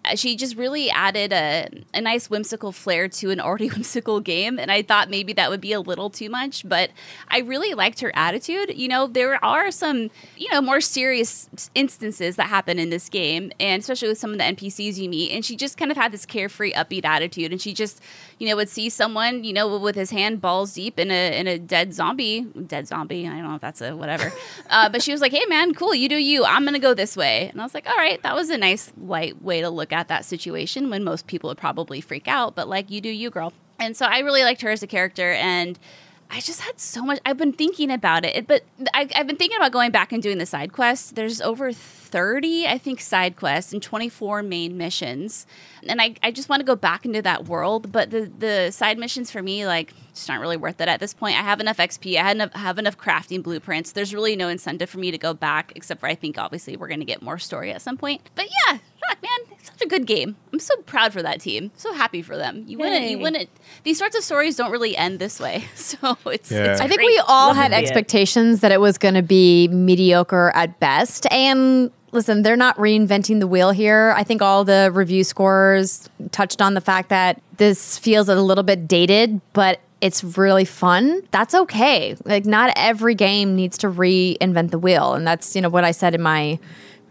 Uh, She just really added a, a nice whimsical flair to an already (laughs) whimsical game, and I thought maybe that would be a little too much, but I really liked her attitude. You know, there are some, you know, more serious instances that happen in this game, and especially with some of the NPCs you meet, and she just kind of had this carefree, upbeat attitude, and she just, you know, would see someone, you know, with his hand balls deep in a in a dead zombie, dead zombie. I don't know if that's a whatever, (laughs) uh, but she was like, "Hey, man, cool, you do you. I'm gonna go this way," and I was like, "All right, that was a nice light way to look at that situation when most people would probably freak out, but like, you do you, girl." And so I really liked her as a character, and I just had so much. I've been thinking about it, but I, I've been thinking about going back and doing the side quests. There's over 30, I think, side quests and 24 main missions. And I, I just want to go back into that world. But the, the side missions for me, like, just aren't really worth it at this point. I have enough XP, I enough, have enough crafting blueprints. There's really no incentive for me to go back, except for I think, obviously, we're going to get more story at some point. But yeah, fuck, man, it's such a good game. I'm so proud for that team. So happy for them. You wouldn't, you Yay. wouldn't. These sorts of stories don't really end this way. (laughs) So it's, Yeah. it's I think we all Love had see it. expectations that it was going to be mediocre at best. And listen, they're not reinventing the wheel here. I think all the review scores touched on the fact that this feels a little bit dated, but it's really fun. That's okay. Like not every game needs to reinvent the wheel, and that's, you know, what I said in my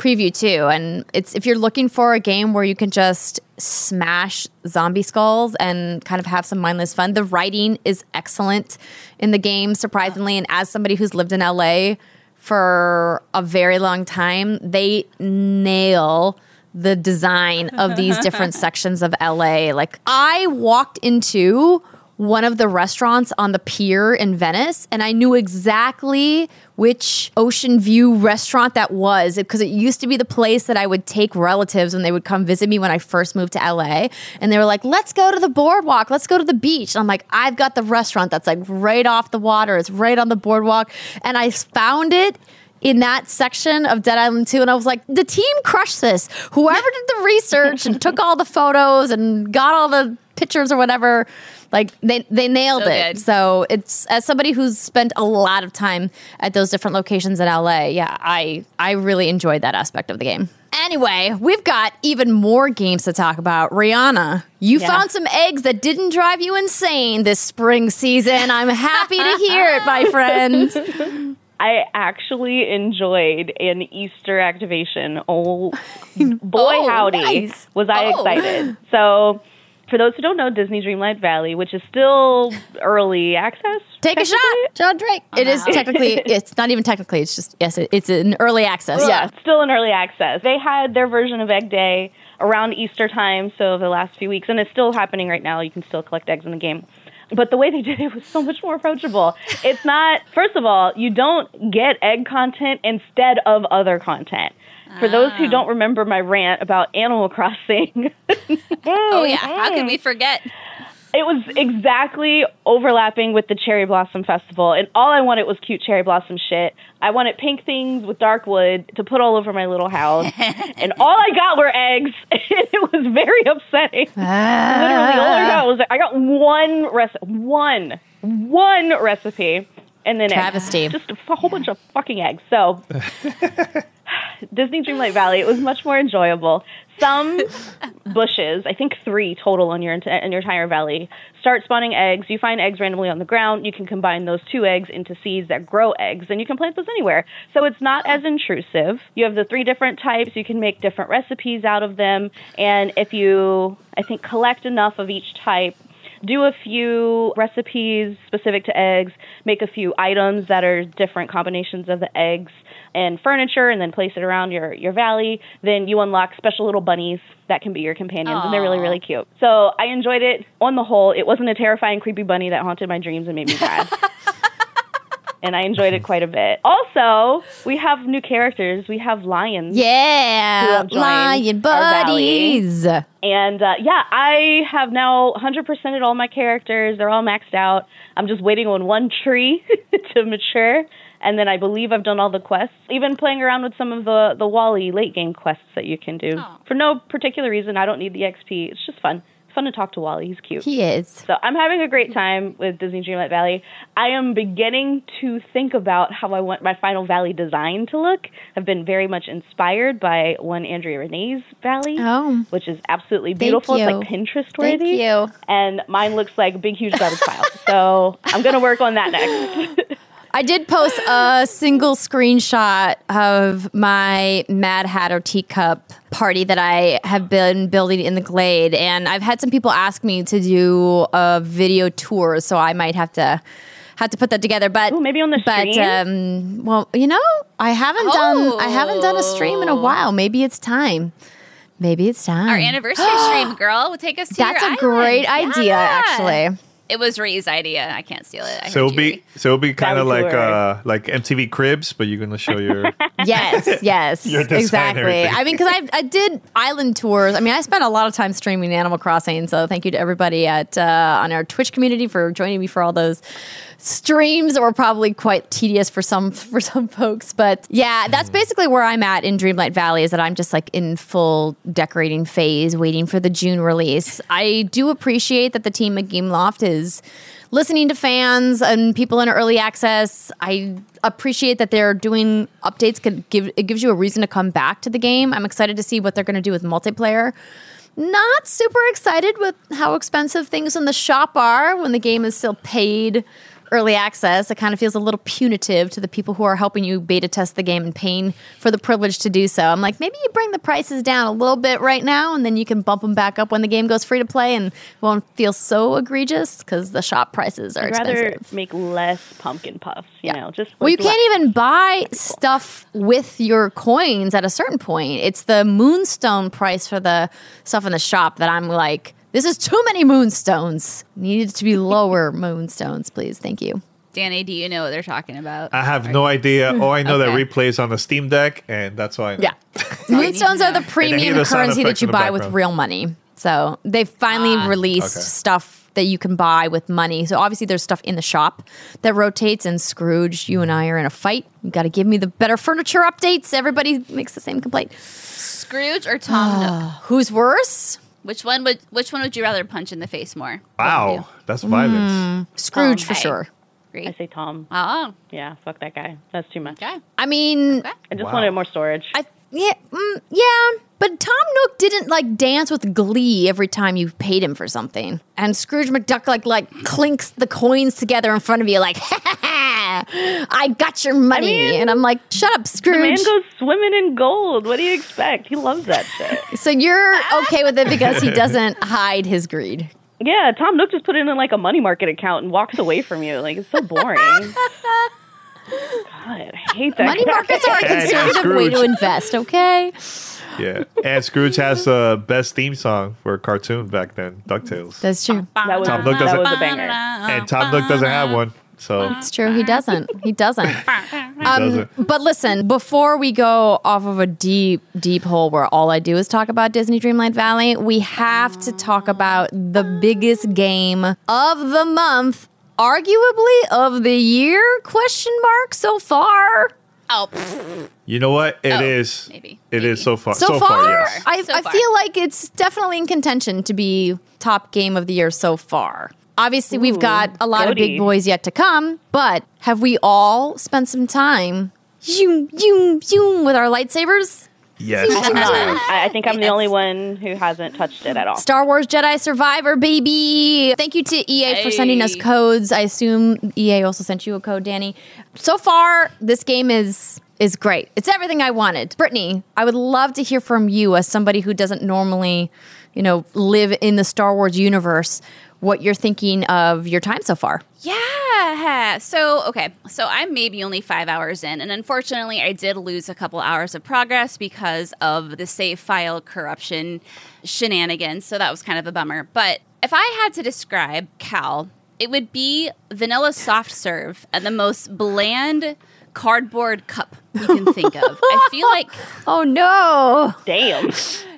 preview too. And it's if you're looking for a game where you can just smash zombie skulls and kind of have some mindless fun, the writing is excellent in the game, surprisingly. And as somebody who's lived in LA for a very long time, they nail the design of these different (laughs) sections of LA. Like I walked into one of the restaurants on the pier in Venice, and I knew exactly which Ocean View restaurant that was because it used to be the place that I would take relatives when they would come visit me when I first moved to LA. And they were like, let's go to the boardwalk, let's go to the beach. And I'm like, I've got the restaurant that's like right off the water, it's right on the boardwalk. And I found it in that section of Dead Island 2 and I was like the team crushed this whoever (laughs) did the research and took all the photos and got all the pictures or whatever like they they nailed So it good. so it's as somebody who's spent a lot of time at those different locations in LA yeah I I really enjoyed that aspect of the game Anyway, we've got even more games to talk about. Rihanna, you Yeah. found some eggs that didn't drive you insane this spring season. I'm happy to hear it, my (laughs) friend. I actually enjoyed an Easter activation. Oh, (laughs) boy, Oh, howdy, nice. was I Oh. excited. (laughs) So, for those who don't know, Disney Dreamlight Valley, which is still early access, Take a shot. John Drake. It is uh-huh. technically, (laughs) it's not even technically, it's just, yes, it, it's an early access. Yeah, still an early access. They had their version of Egg Day around Easter time, so the last few weeks, and it's still happening right now. You can still collect eggs in the game. But the way they did it was so much more approachable. It's not, first of all, you don't get egg content instead of other content. For those who ah. don't remember my rant about Animal Crossing, Oh, (laughs) oh yeah, how could we forget? It was exactly overlapping with the Cherry Blossom Festival, and all I wanted was cute cherry blossom shit. I wanted pink things with dark wood to put all over my little house, (laughs) and all I got were eggs, and (laughs) it was very upsetting. Literally, all I got was I got one recipe, one, one recipe, and then eggs. Travesty. just a whole bunch of fucking eggs. So. (laughs) Disney Dreamlight Valley. It was much more enjoyable. Some (laughs) bushes, I think three total on your in your entire valley, start spawning eggs. You find eggs randomly on the ground. You can combine those two eggs into seeds that grow eggs, and you can plant those anywhere. So it's not as intrusive. You have the three different types. You can make different recipes out of them, and if you, I think, collect enough of each type, do a few recipes specific to eggs, make a few items that are different combinations of the eggs and furniture, and then place it around your, your valley, then you unlock special little bunnies that can be your companions, and they're really, really cute. So I enjoyed it on the whole. It wasn't a terrifying, creepy bunny that haunted my dreams and made me sad. (laughs) and I enjoyed it quite a bit. Also, we have new characters. We have lions. Yeah, have lion buddies. And uh, yeah, I have now 100%ed all my characters. They're all maxed out. I'm just waiting on one tree (laughs) to mature. And then I believe I've done all the quests. Even playing around with some of the, the Wally late game quests that you can do. For no particular reason. I don't need the XP. It's just fun. It's fun to talk to Wally. He's cute. He is. So I'm having a great time with Disney Dreamlight Valley. I am beginning to think about how I want my final valley design to look. I've been very much inspired by one Andrea Rene's valley, Oh. which is absolutely beautiful. It's like. Pinterest worthy. Thank you. And mine looks like a big, huge garbage pile. So I'm going to work on that next. (laughs) I did post a single screenshot of my Mad Hatter teacup party that I have been building in the Glade, and I've had some people ask me to do a video tour, so I might have to have to put that together. But Ooh, maybe on the but stream? um, well, you know, I haven't done I haven't done a stream in a Oh. while. Maybe it's time. Maybe it's time. Our (gasps) anniversary stream, girl, will take us to That's a great idea, Yeah. actually. It was Ray's idea. I can't steal it. I So it'll be so it'll be kind of like uh like MTV Cribs, but you're gonna show your (laughs) Yes, (laughs) yes, Your exactly. everything. I mean, because I I did island tours. I mean, I spent a lot of time streaming Animal Crossing. So thank you to everybody at uh, on our Twitch community for joining me for all those streams that were probably quite tedious for some (laughs) for some folks. But yeah, that's mm. basically where I'm at in Dreamlight Valley. Is that I'm just like in full decorating phase, waiting for the June release. I do appreciate that the team at Gameloft is listening to fans and people in early access. I appreciate that they're doing updates. Could give it gives you a reason to come back to the game. I'm excited to see what they're going to do with multiplayer. Not super excited with how expensive things in the shop are when the game is still paid early access. It kind of feels a little punitive to the people who are helping you beta test the game and paying for the privilege to do so. I'm like, maybe you bring the prices down a little bit right now, and then you can bump them back up when the game goes free to play, and won't feel so egregious because the shop prices are I'd rather expensive. make less pumpkin puffs, you know, just Well, you like can't even buy stuff with your coins at a certain point. It's the moonstone price for the stuff in the shop that I'm like, this is too many moonstones. Needed to be lower (laughs) moonstones, please. Thank you. Danny, do you know what they're talking about? I have no idea. All I know that Okay. replays on the Steam Deck, and that's why. I know. Yeah. (laughs) Moonstones are the premium the currency that you in the buy with real money. So they finally Ah. released Okay. stuff that you can buy with money. So obviously there's stuff in the shop that rotates. And Scrooge, you and I are in a fight. You got to give me the better furniture updates. Everybody makes the same complaint. Scrooge or Tom Nook? (sighs) Who's worse? Which one would Which one would you rather punch in the face more? Wow, that's violence. Mm. Scrooge for Okay. sure. Great. I say Tom. Uh oh, Yeah, fuck that guy. That's too much. okay. I mean, Okay. I just Wow. wanted more storage. I yeah, mm, yeah. But Tom Nook didn't like dance with glee every time you paid him for something. And Scrooge McDuck like like clinks the coins together in front of you, like, ha ha ha, I got your money. mean, and I'm like, shut up, the man goes swimming in gold. What do you expect? He loves that shit. so you're okay with it because he doesn't (laughs) hide his greed. yeah, Tom Nook just put it in like a money market account and walks away from you. Like it's so boring. (laughs) God, I hate that. Money guy. markets are a conservative way to invest, okay? Yeah, and Scrooge has the best theme song for a cartoon back then, Ducktales. That's true. That was, Tom Nook that doesn't- was a banger. and Tom Nook doesn't have one, so It's true. He doesn't. He doesn't. (laughs) Um, doesn't. But listen, before we go off of a deep, deep hole where all I do is talk about Disney Dreamlight Valley, we have to talk about the biggest game of the month, arguably of the year? Question mark so far. Oh, pfft. You know what? It Oh, is. maybe, It is maybe. so far. So, far, yes. I, So I far. feel like it's definitely in contention to be top game of the year so far. Obviously, we've got a lot of big boys yet to come, but have we all spent some time zoom, zoom, zoom with our lightsabers? Yes. I have not. I, I think I'm the only one who hasn't touched it at all. Star Wars Jedi Survivor, baby. Thank you to EA for sending us codes. I assume EA also sent you a code, Danny. So far, this game is is great. It's everything I wanted. Brittany, I would love to hear from you as somebody who doesn't normally, you know, live in the Star Wars universe, what you're thinking of your time so far. Yeah. So, okay. So I'm maybe only five hours in. And unfortunately, I did lose a couple hours of progress because of the save file corruption shenanigans. So that was kind of a bummer. But if I had to describe Cal, it would be vanilla soft serve and the most bland cardboard cup you can think of. I feel like (laughs) Oh no. Damn.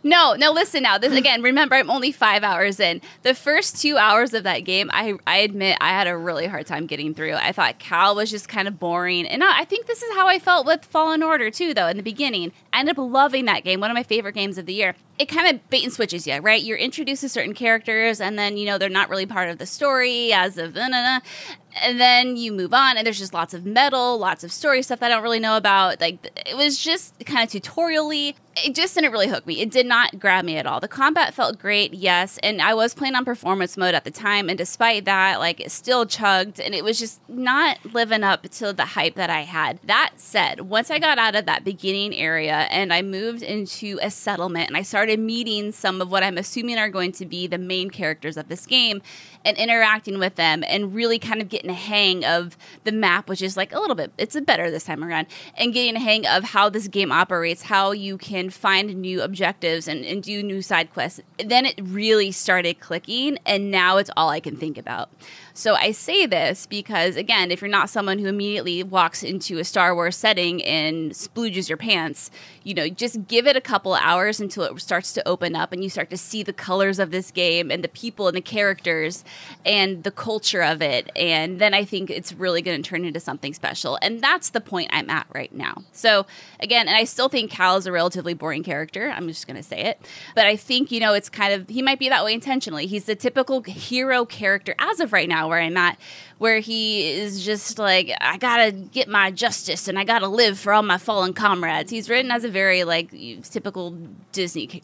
No, no, listen now. This again, remember I'm only five hours in. The first two hours of that game, I I admit I had a really hard time getting through. I thought Cal was just kind of boring. And I I think this is how I felt with Fallen Order too, though, in the beginning. I ended up loving that game, one of my favorite games of the year. It kind of bait and switches you, right? You're introduced to certain characters and then, you know, they're not really part of the story as of. And then you move on, and there's just lots of metal, lots of story stuff I don't really know about. Like, it was just kind of tutorially. It just didn't really hook me. It did not grab me at all. The combat felt great, yes, and I was playing on performance mode at the time, and despite that, like, it still chugged, and it was just not living up to the hype that I had. That said, once I got out of that beginning area and I moved into a settlement, and I started meeting some of what I'm assuming are going to be the main characters of this game, and interacting with them and really kind of getting a hang of the map, which is like a little bit, it's a better this time around, and getting a hang of how this game operates, how you can find new objectives and, and do new side quests. Then it really started clicking, and now it's all I can think about. So I say this because, again, if you're not someone who immediately walks into a Star Wars setting and splooges your pants, you know, just give it a couple hours until it starts to open up and you start to see the colors of this game and the people and the characters and the culture of it. And then I think it's really going to turn into something special. And that's the point I'm at right now. So, again, and I still think Cal is a relatively boring character. I'm just going to say it. But I think, you know, it's kind of, he might be that way intentionally. He's the typical hero character as of right now where I'm at, where he is just like, I gotta get my justice and I gotta live for all my fallen comrades. He's written as a very like typical Disney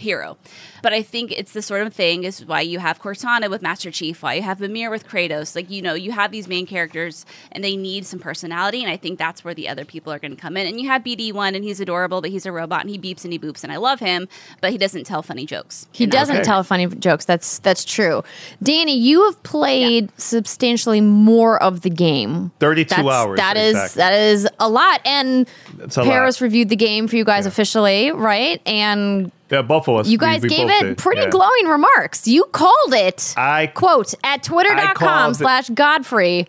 hero. But I think it's the sort of thing is why you have Cortana with Master Chief, why you have Mimir with Kratos. Like, you know, you have these main characters and they need some personality. And I think that's where the other people are going to come in. And you have BD1 and he's adorable, but he's a robot and he beeps and he boops. And I love him, but he doesn't tell funny jokes. He doesn't Okay. tell funny jokes. That's that's true. Danny, you have played substantially more of the game. 32 That's- hours, That is exactly. that is a lot. And a Parris lot. reviewed the game for you guys officially, right? And Yeah, both of us. you guys we gave it did. pretty Yeah. glowing remarks. You called it. I quote at twitter.com called it- slash godfree.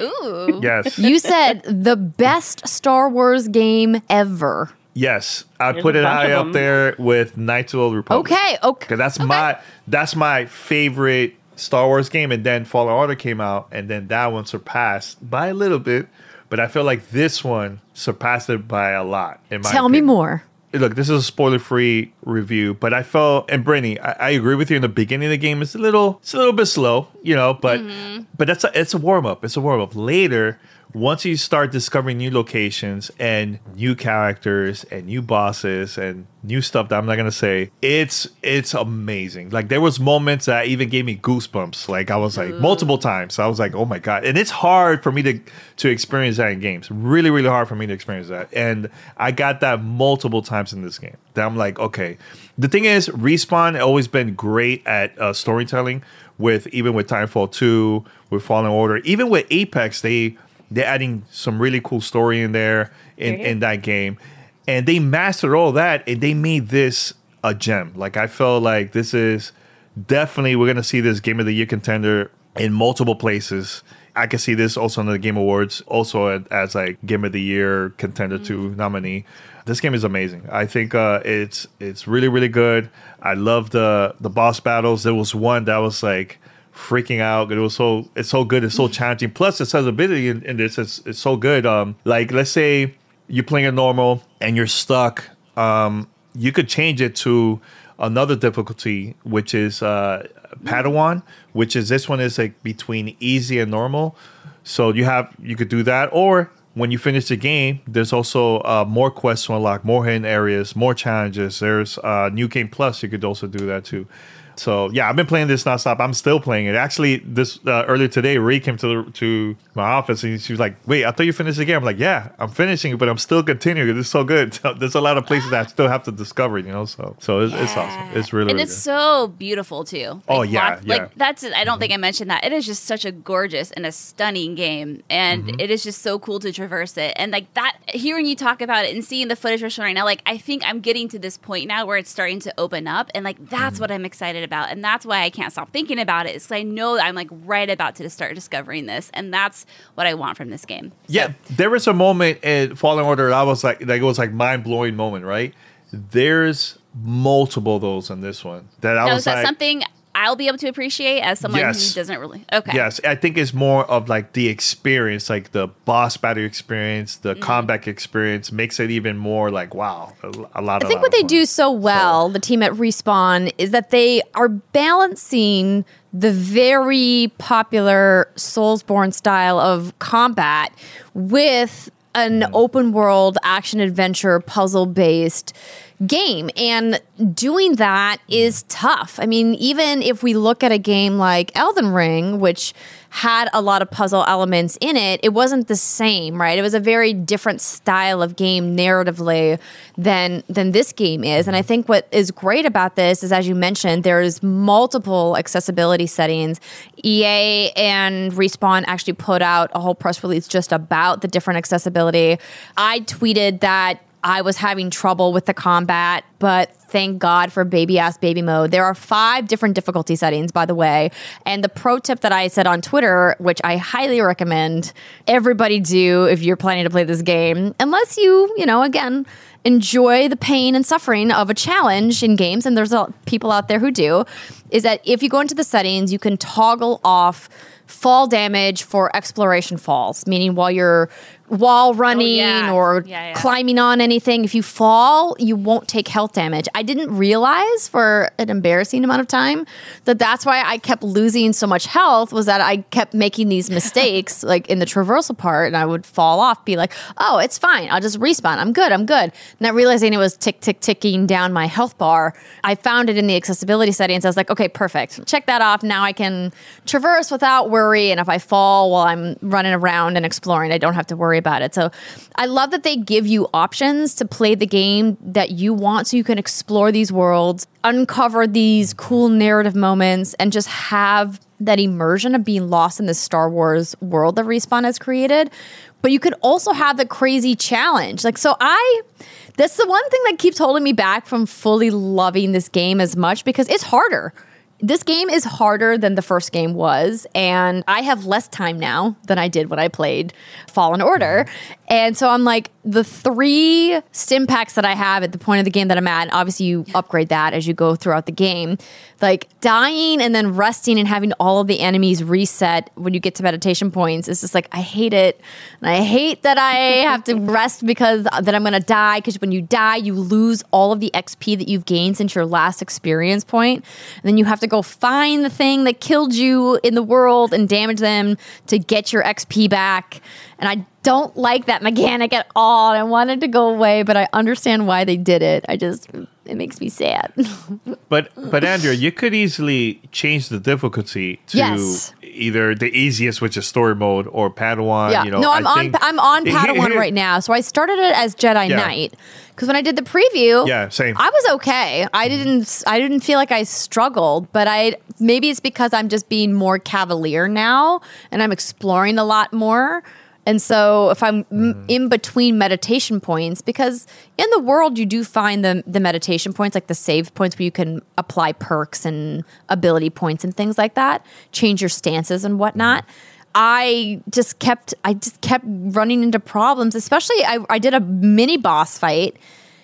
Ooh. Yes. (laughs) You said the best Star Wars game ever. yes. I There's put it high up there with Knights of the Old Republic. Okay, okay. Cause that's my that's my favorite Star Wars game, and then Fallen Order came out, and then that one surpassed by a little bit, but I feel like this one surpassed it by a lot. In my Tell me more. Look, this is a spoiler-free review, but I felt, and Brittany, I, I agree with you. In the beginning of the game, it's a little, it's a little bit slow, you know, but mm-hmm. but that's a, it's a warm-up. It's a warm-up. Later, once you start discovering new locations and new characters and new bosses and new stuff that I'm not gonna say, it's it's amazing. Like there was moments that even gave me goosebumps. Like I was like multiple times. I was like, oh my god! And it's hard for me to to experience that in games. Really, really hard for me to experience that. And I got that multiple times in this game. That I'm like, okay. The thing is, respawn always been great at uh, storytelling. With even with Titanfall two, with Fallen Order, even with Apex, they they're adding some really cool story in there in, in that game. And they mastered all that and they made this a gem. Like I felt like this is definitely we're gonna see this game of the year contender in multiple places I can see this also on the Game Awards, also as like Game of the Year contender to nominee. This game is amazing. I think uh, it's it's really really good. I love the the boss battles. There was one that was like freaking out. It was so it's so good. It's so (laughs) challenging. Plus, the accessibility in, in this is it's so good. Um, like let's say you're playing a normal and you're stuck. Um, you could change it to another difficulty, which is uh, Padawan, which is this one is like between easy and normal. So you have you could do that, or when you finish the game, there's also uh, more quests to unlock, more hidden areas, more challenges. There's uh, New Game Plus. You could also do that too. So yeah, I've been playing this nonstop. I'm still playing it. Actually, this uh, earlier today, Ray came to the, to my office and she was like, "Wait, I thought you finished the game." I'm like, "Yeah, I'm finishing it, but I'm still continuing. It's so good. (laughs) So there's a lot of places that I still have to discover, you know. So so it's, it's awesome. It's really and really it's good. so beautiful too. Oh, yeah, yeah. like that's. I don't think I mentioned that. It is just such a gorgeous and a stunning game, and Mm-hmm. it is just so cool to traverse it. And like that, hearing you talk about it and seeing the footage we're showing right now, like I think I'm getting to this point now where it's starting to open up, and like Mm-hmm. that's what I'm excited about, and that's why I can't stop thinking about it. Is I know that I'm like right about to start discovering this, and that's what I want from this game. So- Yeah, there was a moment in Fallen Order that I was like, like it was like mind blowing moment, right? There's multiple of those in this one that I Now, was that like, something I'll be able to appreciate as someone Yes. who doesn't really? Okay. Yes, I think it's more of like the experience, like the boss battle experience, Mm-hmm. the combat experience makes it even more like wow, a, a lot. I think what they do so well, the team at Respawn, is that they are balancing the very popular Soulsborne style of combat with an open world action adventure puzzle based game and doing that is tough. I mean, even if we look at a game like Elden Ring, which had a lot of puzzle elements in it, it wasn't the same, right? It was a very different style of game narratively than than this game is. And I think what is great about this is as you mentioned, there's multiple accessibility settings. EA and Respawn actually put out a whole press release just about the different accessibility. I tweeted that I was having trouble with the combat, but thank God for baby ass baby mode. There are five different difficulty settings, by the way. And the pro tip that I said on Twitter, which I highly recommend everybody do if you're planning to play this game, unless you, you know, again, enjoy the pain and suffering of a challenge in games, and there's a, people out there who do, is that if you go into the settings, you can toggle off fall damage for exploration falls, meaning while you're wall oh, running yeah. or Yeah, yeah. climbing on anything, if you fall, you won't take health damage. I didn't realize for an embarrassing amount of time that that's why I kept losing so much health was that I kept making these mistakes (laughs) like in the traversal part and I would fall off, be like, oh, it's fine. I'll just respawn. I'm good. I'm good. Not realizing it was tick, tick, ticking down my health bar. I found it in the accessibility settings. I was like, okay, perfect. Check that off. Now I can traverse without worry. And if I fall while I'm running around and exploring, I don't have to worry about it. So I love that they give you options to play the game that you want so you can explore these worlds, uncover these cool narrative moments, and just have that immersion of being lost in this Star Wars world that Respawn has created. But you could also have the crazy challenge. Like, so I. That's the one thing that keeps holding me back from fully loving this game as much because it's harder this game is harder than the first game was, and I have less time now than I did when I played Fallen Order. And so I'm like, the three stim packs that I have at the point of the game that I'm at, obviously you upgrade that as you go throughout the game. Like dying and then resting and having all of the enemies reset when you get to meditation points is just like I hate it. And I hate that I (laughs) have to rest because that I'm gonna die. Because when you die, you lose all of the XP that you've gained since your last experience point. And then you have to go find the thing that killed you in the world and damage them to get your XP back. And I don't like that (laughs) mechanic at all. I wanted to go away, but I understand why they did it. I just it makes me sad. (laughs) But but Andrea, you could easily change the difficulty to Yes. Either the easiest, which is story mode, or Padawan. Yeah, You know, no, I'm I on I'm on Here- (laughs) Padawan here- right now. So I started it as Jedi Yeah. Knight because when I did the preview, Yeah, same. I was okay. I mm-hmm. didn't I didn't feel like I struggled, but I maybe it's because I'm just being more cavalier now and I'm exploring a lot more. And so if I'm Mm-hmm. in between meditation points, because in the world you do find the the meditation points, like the save points where you can apply perks and ability points and things like that, change your stances and whatnot. I just kept I just kept running into problems. Especially I, I did a mini boss fight.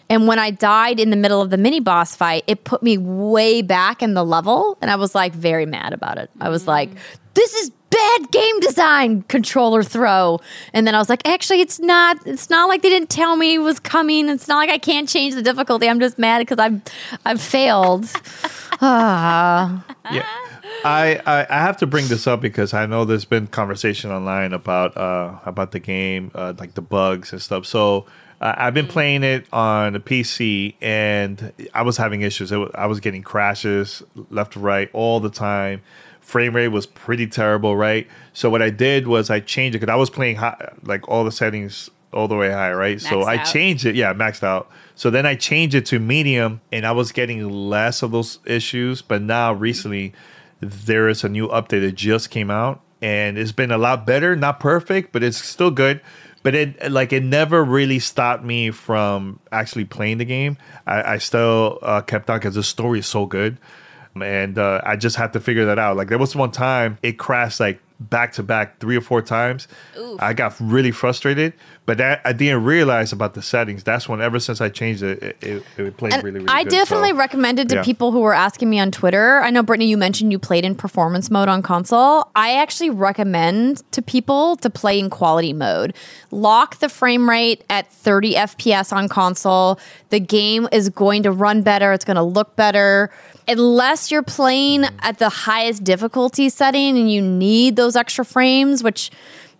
And when I died in the middle of the mini boss fight, it put me way back in the level. And I was like very mad about it. I was like, this is bad game design controller throw. And then I was like, actually, it's not. It's not like they didn't tell me it was coming. It's not like I can't change the difficulty. I'm just mad because I've I've failed. (laughs) ah. yeah. I, I I have to bring this up because I know there's been conversation online about uh about the game, uh, like the bugs and stuff. So uh, I've been playing it on the PC, and I was having issues. It was, I was getting crashes left to right all the time. Frame rate was pretty terrible, right? So what I did was I changed it because I was playing high, like all the settings all the way high, right? so I out. changed it, yeah, maxed out. So then I changed it to medium, and I was getting less of those issues. But now recently, there is a new update that just came out, and it's been a lot better. Not perfect, but it's still good. But it like it never really stopped me from actually playing the game. I, I still uh, kept on because the story is so good, and uh, I just had to figure that out. Like there was one time it crashed like back to back three or four times. I got really frustrated, but that, I didn't realize about the settings. That's when ever since I changed it, it, it, it played And really really. I good. definitely So- recommend it to yeah. people who were asking me on Twitter. I know, Brittany, you mentioned you played in performance mode on console. I actually recommend to people to play in quality mode. Lock the frame rate at 30 FPS on console. The game is going to run better, it's going to look better. Unless you're playing mm-hmm. at the highest difficulty setting and you need those extra frames, which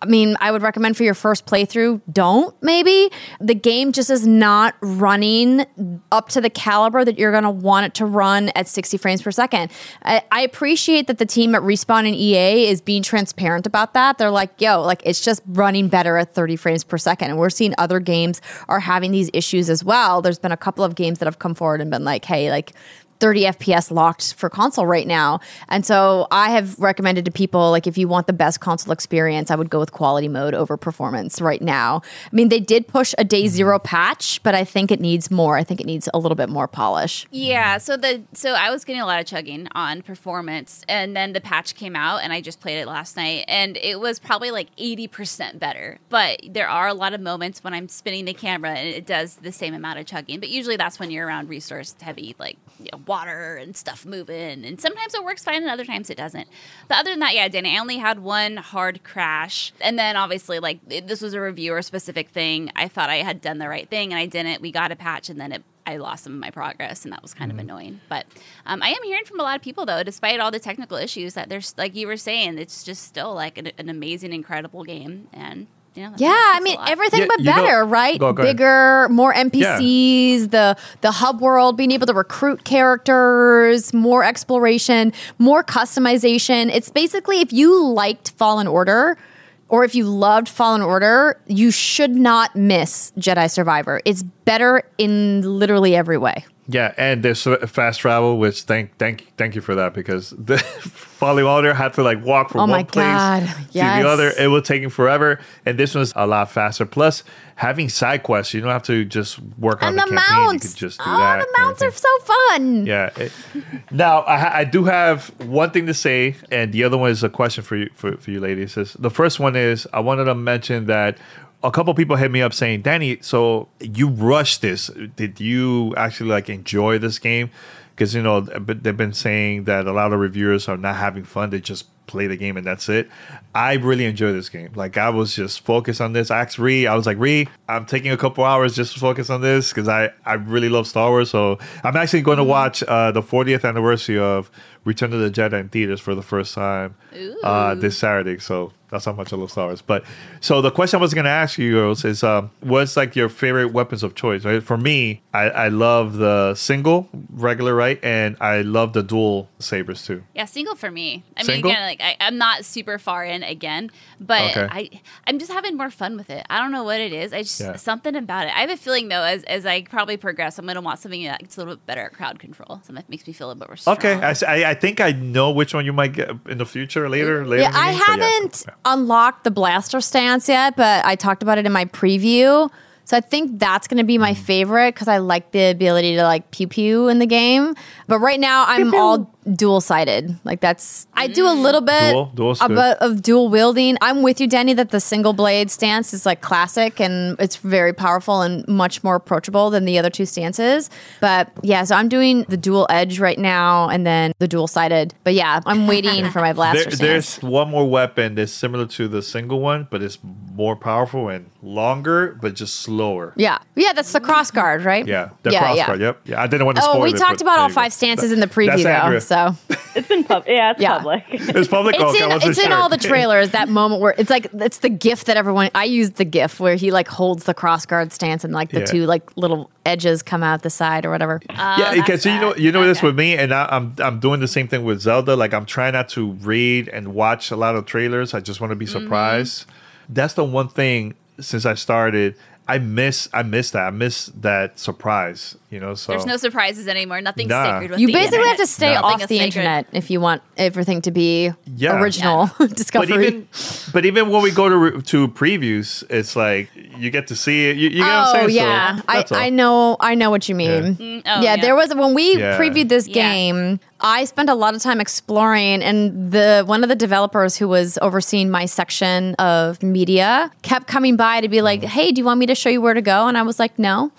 I mean, I would recommend for your first playthrough, don't maybe. The game just is not running up to the caliber that you're going to want it to run at 60 frames per second. I, I appreciate that the team at Respawn and EA is being transparent about that. They're like, yo, like it's just running better at 30 frames per second. And we're seeing other games are having these issues as well. There's been a couple of games that have come forward and been like, hey, like, 30 FPS locked for console right now. And so I have recommended to people like if you want the best console experience, I would go with quality mode over performance right now. I mean, they did push a day 0 mm-hmm. patch, but I think it needs more. I think it needs a little bit more polish. Yeah, so the so I was getting a lot of chugging on performance, and then the patch came out, and I just played it last night, and it was probably like eighty percent better. But there are a lot of moments when I'm spinning the camera, and it does the same amount of chugging. But usually that's when you're around resource heavy, like you know, water and stuff moving, and sometimes it works fine, and other times it doesn't. But other than that, yeah, Danny, I only had one hard crash, and then obviously like it- this was a reviewer specific thing. I thought I had done the right thing, and I didn't. We got a patch, and then it I lost some of my progress, and that was kind of annoying. But um, I am hearing from a lot of people, though, despite all the technical issues, that there's like you were saying, it's just still like an, an amazing, incredible game, and you know, Yeah, I mean everything Yeah, but you know- better, right? Go- go ahead. Bigger, more NPCs, the the hub world, being able to recruit characters, more exploration, more customization. It's basically if you liked Fallen Order or if you loved Fallen Order, you should not miss Jedi Survivor. It's better in literally every way. Yeah, and there's fast travel, which thank thank thank you for that because the (laughs) Fallen Order had to like walk from Oh one my place God, to the other. It was taking forever, and this one's a lot faster. Plus, having side quests, you don't have to just work on the, the campaign. mounts. You can just do oh, that. the mounts are so fun. Yeah. it- now I, I do have one thing to say, and the other one is a question for you for, for you ladies. Is the first one is I wanted to mention that a couple people hit me up saying, Danny, so you rushed this. Did you actually like enjoy this game? Because you know they've been saying that a lot of reviewers are not having fun. They just play the game and that's it. I really enjoy this game. Like I was just focused on this. I asked Ree, I was like, Ree, I'm taking a couple hours just to focus on this because I, I really love Star Wars. So I'm actually going to watch uh, the 40th anniversary of Return of the Jedi in theaters for the first time uh, this Saturday. So that's how much I love Star Wars. But so the question I was going to ask you girls is, um, what's like your favorite weapons of choice? Right? For me, I, I love the single, regular, right, and I love the dual sabers too. Yeah, single for me. I Single? mean, again, like I, I'm not super far in again, but Okay. I I'm just having more fun with it. I don't know what it is. I just Yeah. something about it. I have a feeling though, as as I probably progress, I'm gonna want something that's a little bit better at crowd control. Something that makes me feel a little bit more strong. Okay, I think I know which one you might get in the future, later. later Yeah, I haven't yeah. Unlocked the blaster stance yet, but I talked about it in my preview. So I think that's going to be Mm. my favorite because I like the ability to like pew pew in the game. But right now I'm all dual sided. Like that's I do a little bit Dual? Dual's good. of dual wielding. I'm with you, Danny, that the single blade stance is like classic and it's very powerful and much more approachable than the other two stances. But yeah, so I'm doing the dual edge right now and then the dual sided. But yeah, I'm waiting for my (laughs) blaster There, stance. there's one more weapon that's similar to the single one, but it's more powerful and longer, but just slower. Yeah, yeah, that's the cross guard, right? Yeah, the yeah, cross yeah. guard. Yep. Yeah, I didn't want to Oh, spoil we it, talked but about there all you go. five stances in the preview, That's Andrea. Though. So It's been pub. Yeah, it's Yeah. public. It's public. it's okay, in it's in sure. all the trailers. That moment where it's like it's the gif that everyone. I use the gif where he like holds the cross guard stance and like the Yeah. two like little edges come out the side or whatever. yeah, because you know you know this with me, and I, I'm I'm doing the same thing with Zelda. Like I'm trying not to read and watch a lot of trailers. I just want to be Mm-hmm. surprised. That's the one thing since I started. I miss I miss that. I miss that surprise. You know, so There's no surprises anymore. Nothing's Nah. sacred with You the basically internet. have to stay No. off the sacred. internet if you want everything to be Yeah. original (laughs) but discovery. even but even when we go to re- to previews, it's like you get to see it. You, you get what I'm Oh saying? So, yeah, I. I know I know what you mean. Mm, oh, yeah, yeah. there was when we Yeah. previewed this Yeah. game. I spent a lot of time exploring, and the one of the developers who was overseeing my section of media kept coming by to be like, "Hey, do you want me to show you where to go?" And I was like, "No."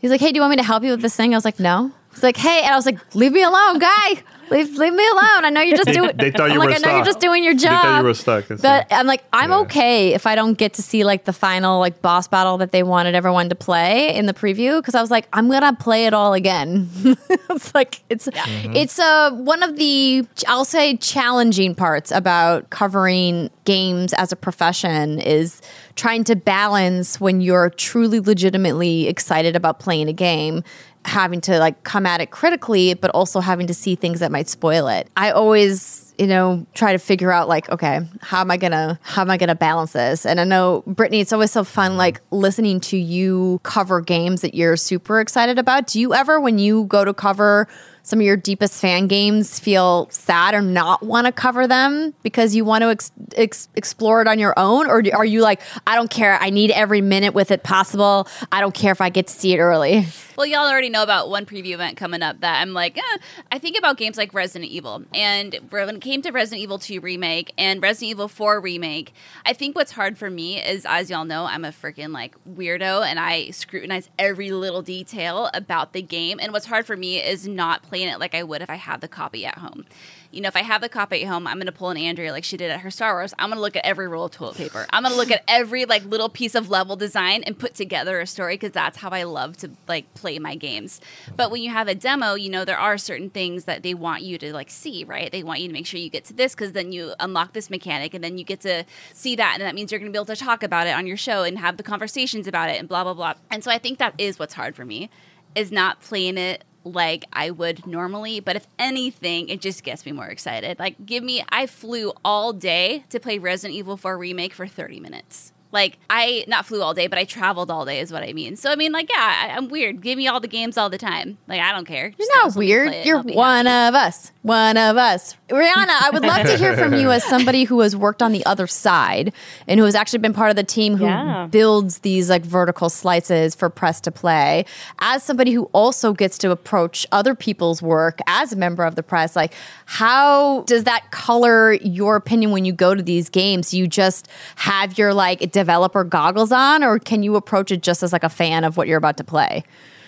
He's like, "Hey, do you want me to help you with this thing?" I was like, "No." He's like, "Hey," and I was like, "Leave me alone, guy." Leave, leave me alone. I know you're just doing. they thought you I'm were like, I know you're just doing your job. They thought you were stuck. That's But it. I'm like, I'm Yeah. okay if I don't get to see like the final like boss battle that they wanted everyone to play in the preview because I was like, I'm gonna play it all again. (laughs) it's like it's it's uh one of the I'll say challenging parts about covering games as a profession is trying to balance when you're truly legitimately excited about playing a game having to like come at it critically but also having to see things that might spoil it. I always you know try to figure out like okay how am i gonna how am i gonna balance this? And i know brittany it's always so fun like listening to you cover games that you're super excited about. Do you ever when you go to cover some of your deepest fan games feel sad or not want to cover them because you want to ex- ex- explore it on your own or are you like i don't care i need every minute with it possible i don't care if i get to see it early Well, y'all already know about one preview event coming up that I'm like, eh. I think about games like Resident Evil. And when it came to Resident Evil 2 Remake and Resident Evil 4 Remake, I think what's hard for me is, as y'all know, I'm a freaking like weirdo and I scrutinize every little detail about the game. And what's hard for me is not playing it like I would if I had the copy at home. You know, if I have the copy at home, I'm going to pull an Andrea like she did at her Star Wars. I'm going to look at every roll of toilet paper. I'm going to look at (laughs) every like little piece of level design and put together a story because that's how I love to like play my games. But when you have a demo, you know, there are certain things that they want you to like see, right? They want you to make sure you get to this because then you unlock this mechanic and then you get to see that. And that means you're going to be able to talk about it on your show and have the conversations about it and blah, blah, blah. And so I think that is what's hard for me is not playing it like I would normally, but if anything, it just gets me more excited. Like, give me, I flew all day to play Resident Evil 4 Remake for 30 minutes. Like, I not flew all day, but I traveled all day, is what I mean. So, I mean, like, yeah, I, I'm weird. Give me all the games all the time. Like, I don't care. Just You're tell not us when you weird. play it and You're one happy. of us. One of us. Rihanna, I would love to hear from you as somebody who has worked on the other side and who has actually been part of the team who Yeah. builds these like vertical slices for press to play. As somebody who also gets to approach other people's work as a member of the press, like how does that color your opinion when you go to these games? You just have your like developer goggles on or can you approach it just as like a fan of what you're about to play?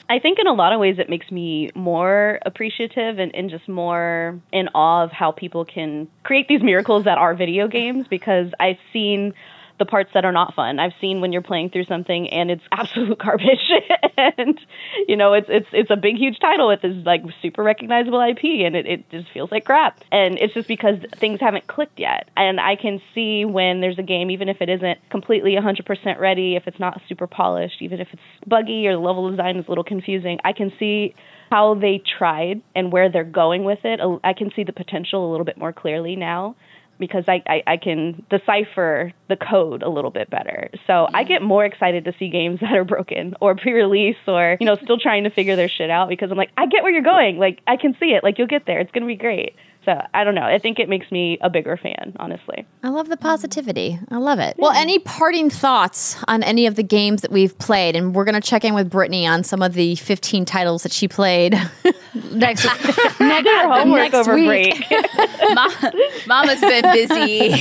I think in a lot of ways it makes me more appreciative and, and just more in awe of how people can create these miracles that are video games because I've seen the parts that are not fun. I've seen when you're playing through something and it's (laughs) absolute garbage (laughs) and you know it's it's it's a big huge title with this like super recognizable IP and it, it just feels like crap. And it's just because things haven't clicked yet. And I can see when there's a game even if it isn't completely 100% ready, if it's not super polished, even if it's buggy or the level design is a little confusing, I can see how they tried and where they're going with it. I can see the potential a little bit more clearly now because I, I, I can decipher the code a little bit better. So I get more excited to see games (laughs) that are broken or pre-release or, you know, still trying to figure their shit out because I'm like, I get where you're going. Like, I can see it. Like, you'll get there. It's going to be great. So I don't know. I think it makes me a bigger fan, honestly. I love the positivity. I love it. Well, any parting thoughts on any of the games that we've played? And we're going to check in with Brittany on some of the 15 titles that she played (laughs) next, (laughs) next, Your homework next over week. break. (laughs) Mom, Mama's been busy.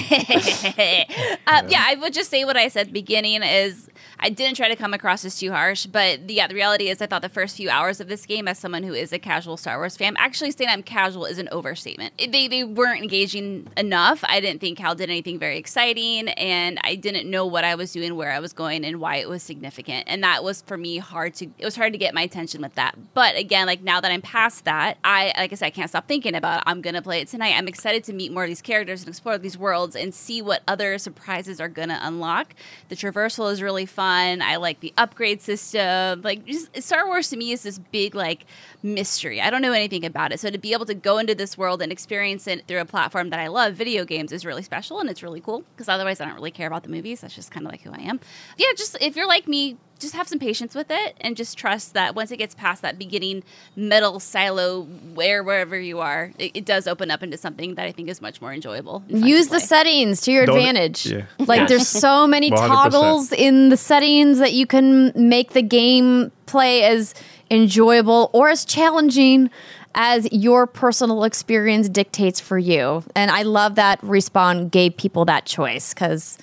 uh, yeah, I would just say what I said at the beginning is I didn't try to come across as too harsh, but the, yeah, the reality is I thought the first few hours of this game, as someone who is a casual Star Wars fan, actually saying I'm casual is an overstatement. They they weren't engaging enough. I didn't think Cal did anything very exciting, and I didn't know what I was doing, where I was going, and why it was significant. And that was for me hard to. It was hard to get my attention with that. But again, like now that I'm past that, I like I said, I can't stop thinking about it. I'm gonna play it tonight. I'm excited to meet more of these characters and explore these worlds and see what other surprises are gonna unlock. The traversal is really fun. I like the upgrade system. Like just Star Wars to me is this big like mystery. I don't know anything about it. So to be able to go into this world and experience it through a platform that I love, video games, is really special and it's really cool. Because otherwise, I don't really care about the movies. That's just kind of like who I am. Yeah, just if you're like me, just have some patience with it and just trust that once it gets past that beginning metal silo, where wherever you are, it, it does open up into something that I think is much more enjoyable. and fun to Use the settings to your Don't- advantage. yeah. Like there's so many (laughs) 100%. toggles in the settings that you can make the game play as enjoyable or as challenging as your personal experience dictates for you. And I love that Respawn gave people that choice because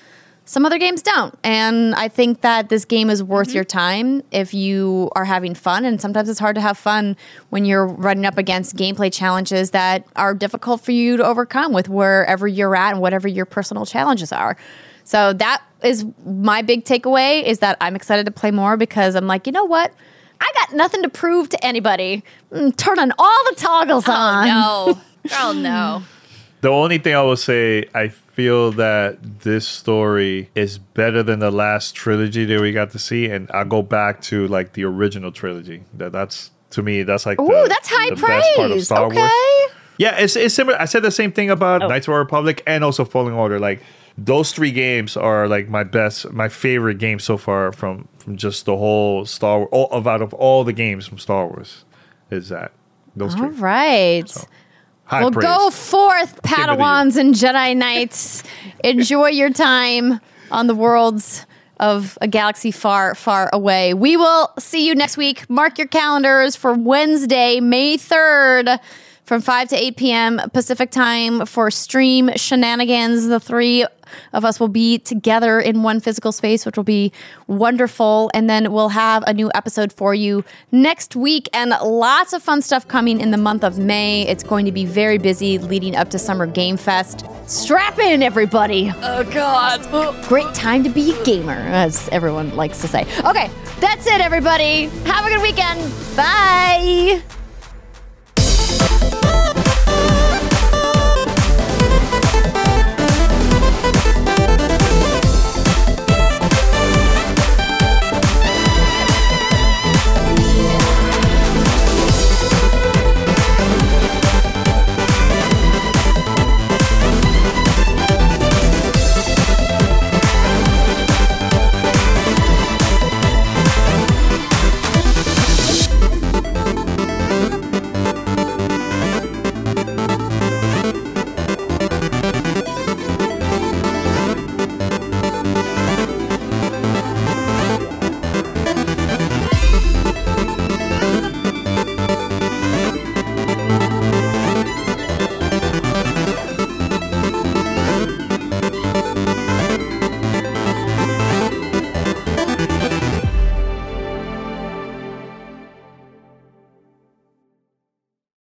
some other games don't. And I think that this game is worth your time if you are having fun. And sometimes it's hard to have fun when you're running up against gameplay challenges that are difficult for you to overcome with wherever you're at and whatever your personal challenges are. So that is my big takeaway is that I'm excited to play more because I'm like, you know what? I got nothing to prove to anybody. Mm, turning all the toggles on. Oh, no. (laughs) Oh, no. The only thing I will say, I feel that this story is better than the last trilogy that we got to see, and I go back to like the original trilogy. That that's to me, that's like the, that's high the best part of praise. Star Okay. Wars. Yeah, it's it's similar. I said the same thing about Oh. Knights of the Republic and also Fallen Order. Like those three games are like my best, my favorite games so far from from just the whole Star Wars. All, of out of all the games from Star Wars, is that those All three? right. High well, praise. go forth, Give it to you. Padawans and Jedi Knights. (laughs) Enjoy your time on the worlds of a galaxy far, far away. We will see you next week. Mark your calendars for Wednesday, May 3rd. From 5 to 8 p.m. Pacific time for stream shenanigans. The three of us will be together in one physical space, which will be wonderful. And then we'll have a new episode for you next week and lots of fun stuff coming in the month of May. It's going to be very busy leading up to Summer Game Fest. Strap in, everybody. Oh, God. Great time to be a gamer, as everyone likes to say. Okay, that's it, everybody. Have a good weekend. Bye up.